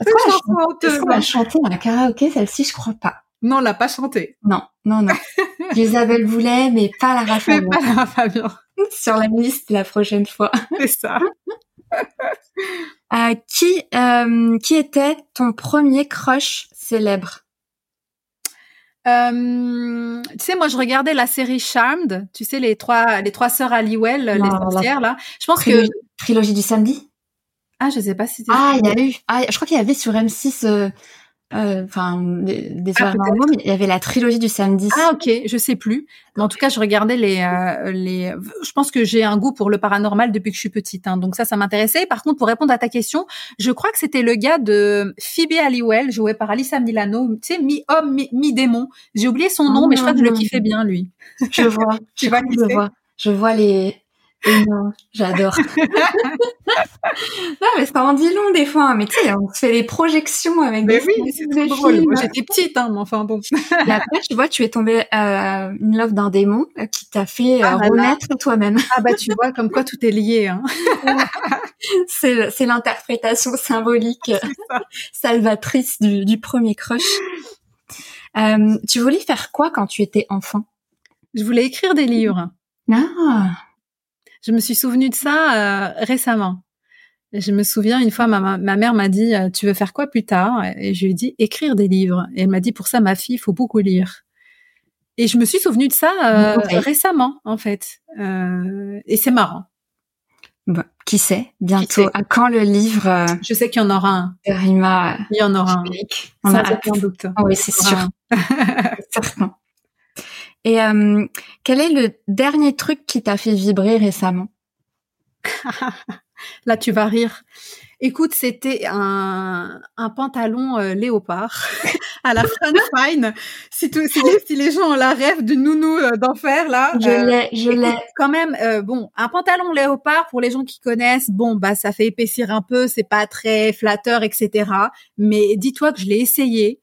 Est-ce qu'on l'a chanté dans la karaoké, celle-ci? Je crois pas. Non, on l'a pas chanté. Non, non, non. Isabelle voulait, mais pas Lara Fabian. pas Lara Fabian. Sur la liste la prochaine fois. C'est ça. Euh, qui euh, qui était ton premier crush célèbre? Euh, tu sais, moi, je regardais la série Charmed. Tu sais, les trois, les trois sœurs Halliwell, les sorcières, là. Je pense que trilogie du samedi? Ah, je sais pas si. Ah, il y a eu. Ah, je crois qu'il y avait sur M6 euh, enfin des, des ah, mais il y avait la trilogie du samedi. Ah ok, je sais plus. Mais en tout cas, je regardais les euh, les. Je pense que j'ai un goût pour le paranormal depuis que je suis petite, hein, donc ça, ça m'intéressait. Par contre, pour répondre à ta question, je crois que c'était le gars de Phoebe Halliwell, joué par Alyssa Milano, tu sais, mi homme, mi, démon. J'ai oublié son nom, mais je crois que je le ah. kiffais bien lui. Je vois. tu vois je vois. Je vois les non, j'adore. non, mais ça en dit long des fois. Hein. Mais tu sais, on fait des projections avec mais des oui, c'est drôle. Moi, j'étais petite, hein, mais enfin bon. Et après, tu vois, tu es tombée euh, une love d'un démon euh, qui t'a fait euh, ah, renaître toi-même. ah bah tu vois, comme quoi tout est lié. Hein. c'est c'est l'interprétation symbolique salvatrice du, du premier crush. Euh, tu voulais faire quoi quand tu étais enfant? Je voulais écrire des livres. Ah. Je me suis souvenu de ça euh, récemment. Je me souviens une fois, ma, ma mère m'a dit euh, "Tu veux faire quoi plus tard? Et je lui ai dit "Écrire des livres." Et elle m'a dit "Pour ça, ma fille, il faut beaucoup lire." Et je me suis souvenu de ça euh, récemment, en fait. et c'est marrant. Bon, qui sait? Bientôt. À quand le livre Je sais qu'il y en aura un. Il y en aura un. On a aucun doute. oui, c'est sûr. Certain. Et euh, quel est le dernier truc qui t'a fait vibrer récemment? Là, tu vas rire. Écoute, c'était un, un pantalon euh, léopard à la Fun Fine. Si, tout, si, les, si, les, gens ont la rêve du nounou euh, d'enfer, là. Je l'ai, je l'ai. Quand même, bon, un pantalon léopard, pour les gens qui connaissent, bon, bah, ça fait épaissir un peu, c'est pas très flatteur, etc. Mais dis-toi que je l'ai essayé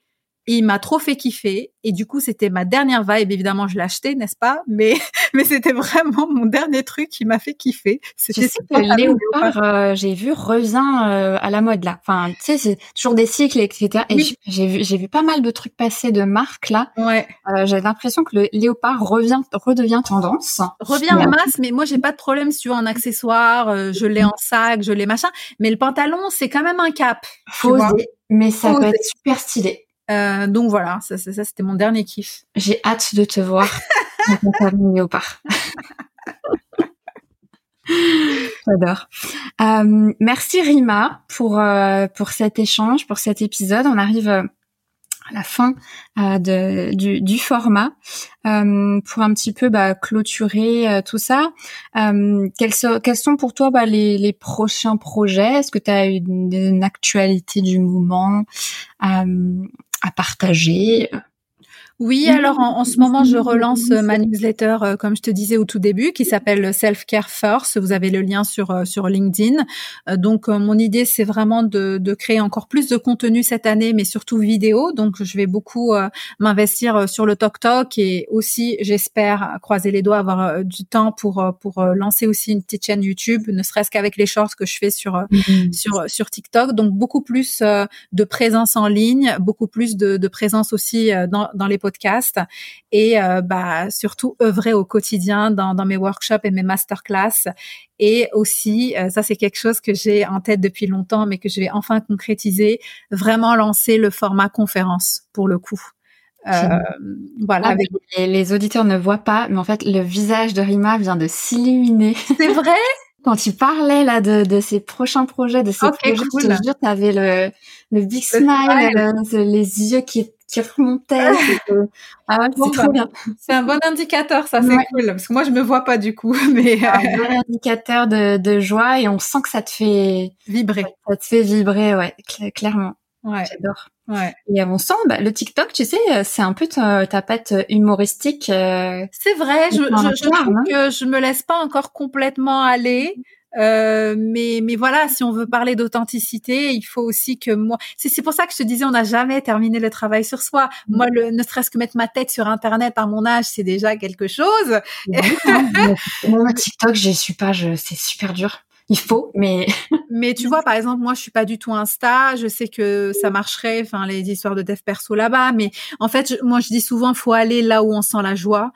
il m'a trop fait kiffer. Et du coup c'était ma dernière vibe. Évidemment je l'ai acheté n'est-ce pas? Mais mais c'était vraiment mon dernier truc qui m'a fait kiffer. C'était le léopard euh, j'ai vu revient euh, à la mode là. Enfin tu sais c'est toujours des cycles etc et j'ai vu j'ai vu pas mal de trucs passer de marques là. Ouais. Euh, j'ai l'impression que le léopard revient redevient tendance. Revient en masse mais moi j'ai pas de problème sur un accessoire je l'ai en sac je l'ai machin. Mais le pantalon c'est quand même un cap faut mais ça peut être super stylé euh, donc voilà, ça, ça, c'était mon dernier kiff. J'ai hâte de te voir au. J'adore. Euh, merci Rima pour euh, pour cet échange, pour cet épisode. On arrive euh, à la fin de, du, du, format pour un petit peu bah, clôturer tout ça. Quels, sont pour toi bah, les, les, prochains projets? Est-ce que tu as une, une, actualité du moment? À partager oui, alors en, ce moment, je relance euh, ma newsletter, euh, comme je te disais au tout début, qui s'appelle Self Care First. Vous avez le lien sur euh, sur LinkedIn. donc, mon idée, c'est vraiment de, de, créer encore plus de contenu cette année, mais surtout vidéo. Donc, je vais beaucoup m'investir sur le Tok Tok et aussi, j'espère, croiser les doigts, avoir du temps pour pour lancer aussi une petite chaîne YouTube, ne serait-ce qu'avec les shorts que je fais sur mm-hmm. sur sur TikTok. Donc, beaucoup plus de présence en ligne, beaucoup plus de, de présence aussi dans dans les podcast et euh, bah, surtout œuvrer au quotidien dans, dans mes workshops et mes masterclass. Et aussi, euh, ça c'est quelque chose que j'ai en tête depuis longtemps, mais que je vais enfin concrétiser, vraiment lancer le format conférence pour le coup. Euh, voilà. Ah, les, les, auditeurs ne voient pas, mais en fait, le visage de Rima vient de s'illuminer. C'est vrai? Quand tu parlais là de, de ces prochains projets, de ces projets, cool. je te jure, t'avais le, le big smile, les yeux qui, ah, c'est trop bien. C'est un bon indicateur, ça, c'est cool. Parce que moi, je me vois pas du coup, mais un bon indicateur de, de joie et on sent que ça te fait vibrer. Ça te fait vibrer, ouais, clairement. Ouais. J'adore. Ouais. Et à mon sens, bah, le TikTok, tu sais, euh, c'est un peu ta, ta patte humoristique. Euh, c'est vrai, je, je, je trouve hein. que je me laisse pas encore complètement aller. Euh, mais mais voilà, si on veut parler d'authenticité, il faut aussi que moi. C'est pour ça que je te disais, on n'a jamais terminé le travail sur soi. Mm. Moi, le, ne serait-ce que mettre ma tête sur Internet à mon âge, c'est déjà quelque chose. Moi, TikTok, je suis pas, c'est super dur il faut, mais mais tu vois, par exemple, moi, je suis pas du tout Insta. Je sais que ça marcherait, enfin, les histoires de dev perso là-bas, mais en fait, moi, je dis souvent, faut aller là où on sent la joie.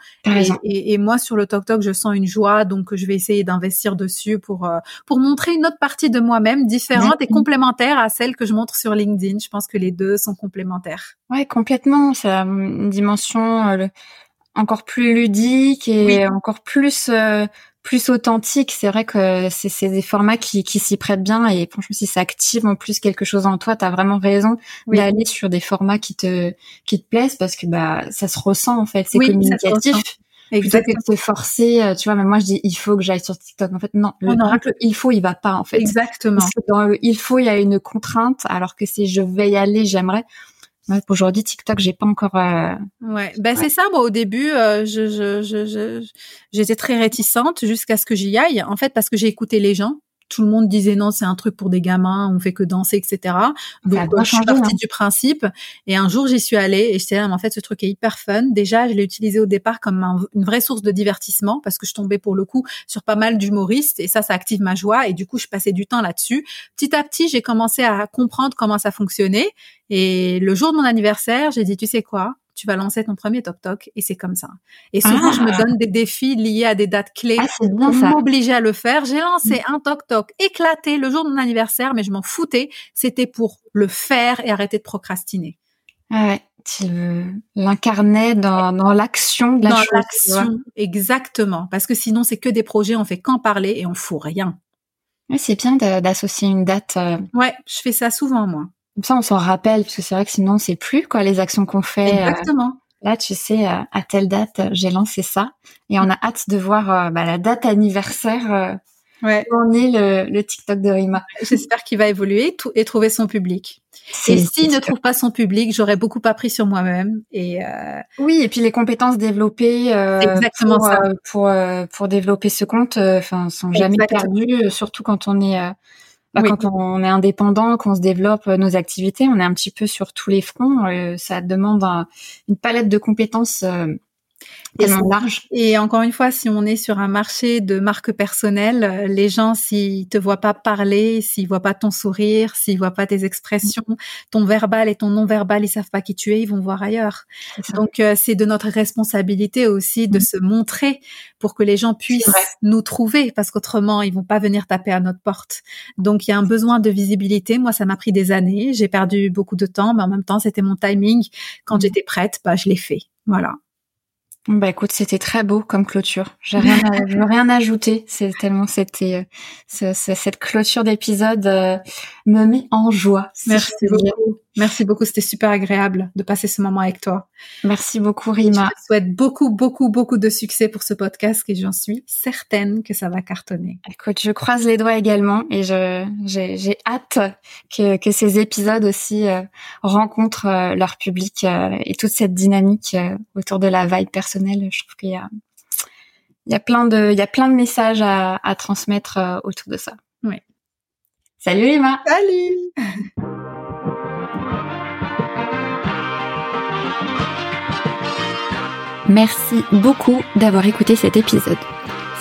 Et, et, moi, sur le Tok Tok, je sens une joie, donc je vais essayer d'investir dessus pour euh, pour montrer une autre partie de moi-même différente et complémentaire à celle que je montre sur LinkedIn. Je pense que les deux sont complémentaires. Ouais, complètement. C'est une dimension euh, encore plus ludique et encore plus euh, plus authentique. C'est vrai que c'est, des formats qui, qui s'y prêtent bien et franchement, si ça active en plus quelque chose en toi, t'as vraiment raison d'aller sur des formats qui te, qui te plaisent parce que bah, ça se ressent en fait, c'est communicatif. Exactement. Plutôt que de se forcer, euh, tu vois, mais moi je dis il faut que j'aille sur TikTok. En fait, non, le, oh il faut, il va pas en fait. Exactement. dans le il faut, il y a une contrainte, alors que c'est je vais y aller, j'aimerais. Aujourd'hui, TikTok, j'ai pas encore. Euh... Ouais, ben c'est ça. Moi, au début, euh, je, je, je, j'étais très réticente jusqu'à ce que j'y aille. En fait, parce que j'ai écouté les gens tout le monde disait non, c'est un truc pour des gamins, on fait que danser, etc. Donc je suis partie hein. du principe. Et un jour, j'y suis allée et j'étais là, mais en fait, ce truc est hyper fun. Déjà, je l'ai utilisé au départ comme une vraie source de divertissement parce que je tombais pour le coup sur pas mal d'humoristes et ça, ça active ma joie. Et du coup, je passais du temps là-dessus. Petit à petit, j'ai commencé à comprendre comment ça fonctionnait. Et le jour de mon anniversaire, j'ai dit, tu sais quoi? Tu vas lancer ton premier Tok Tok et c'est comme ça. Et souvent, je me ah. donne des défis liés à des dates clés ah, pour m'obliger à le faire. J'ai lancé mm. un Tok Tok éclaté le jour de mon anniversaire, mais je m'en foutais. C'était pour le faire et arrêter de procrastiner. Ah ouais, tu l'incarnais dans, dans l'action de la dans l'action, exactement. Parce que sinon, c'est que des projets, on fait qu'en parler et on fout rien. c'est bien d'associer une date. Euh, ouais, je fais ça souvent, moi. Comme ça, on s'en rappelle, parce que c'est vrai que sinon, c'est plus quoi les actions qu'on fait. Euh, Exactement. là, tu sais, euh, à telle date, j'ai lancé ça, et on a hâte de voir euh, bah, la date anniversaire. Ouais. On est le, le TikTok de Rima. J'espère qu'il va évoluer et trouver son public. Et s'il ne trouve pas son public, j'aurais beaucoup appris sur moi-même. Et oui, et puis les compétences développées Exactement pour, ça. pour pour développer ce compte, enfin, sont jamais perdues, surtout quand on est bah, Quand on est indépendant, qu'on se développe euh, nos activités, on est un petit peu sur tous les fronts. Euh, ça demande une palette de compétences large. Et encore une fois, si on est sur un marché de marque personnelle, les gens, s'ils te voient pas parler, s'ils voient pas ton sourire, s'ils voient pas tes expressions, ton verbal et ton non-verbal, ils savent pas qui tu es, ils vont voir ailleurs. Donc, euh, c'est de notre responsabilité aussi de mmh. se montrer pour que les gens puissent nous trouver, parce qu'autrement, ils vont pas venir taper à notre porte. Donc, il y a un besoin de visibilité. Moi, ça m'a pris des années. J'ai perdu beaucoup de temps, mais en même temps, c'était mon timing. Quand mmh. j'étais prête, bah, je l'ai fait. Voilà. Bah écoute, c'était très beau comme clôture. J'ai rien, à, je veux rien ajouter. C'est tellement c'était euh, cette clôture d'épisode euh, me met en joie. Merci beaucoup. Merci beaucoup. C'était super agréable de passer ce moment avec toi. Merci beaucoup, Rima. Je te souhaite beaucoup, beaucoup, beaucoup de succès pour ce podcast et j'en suis certaine que ça va cartonner. Écoute, je croise les doigts également et je, j'ai, hâte que, que ces épisodes aussi euh, rencontrent euh, leur public euh, et toute cette dynamique autour de la vibe personnelle. Je trouve qu'il y a, il y a plein de, il y a plein de messages à, à transmettre autour de ça. Oui. Salut Rima. Salut. Merci beaucoup d'avoir écouté cet épisode.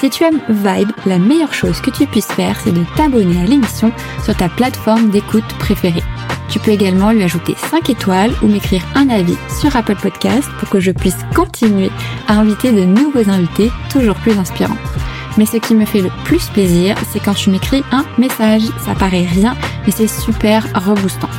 Si tu aimes Vibe, la meilleure chose que tu puisses faire, c'est de t'abonner à l'émission sur ta plateforme d'écoute préférée. Tu peux également lui ajouter 5 étoiles ou m'écrire un avis sur Apple Podcast pour que je puisse continuer à inviter de nouveaux invités toujours plus inspirants. Mais ce qui me fait le plus plaisir, c'est quand tu m'écris un message. Ça paraît rien, mais c'est super reboostant.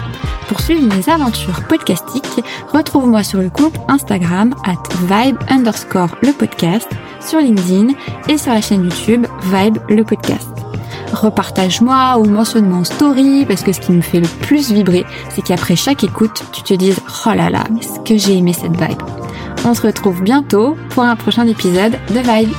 Pour suivre mes aventures podcastiques, retrouve-moi sur le compte Instagram at vibe underscore le podcast, sur LinkedIn et sur la chaîne YouTube Vibe le podcast. Repartage-moi ou mentionne-moi en story parce que ce qui me fait le plus vibrer, c'est qu'après chaque écoute, tu te dises oh là là, est-ce que j'ai aimé cette vibe. On se retrouve bientôt pour un prochain épisode de Vibe.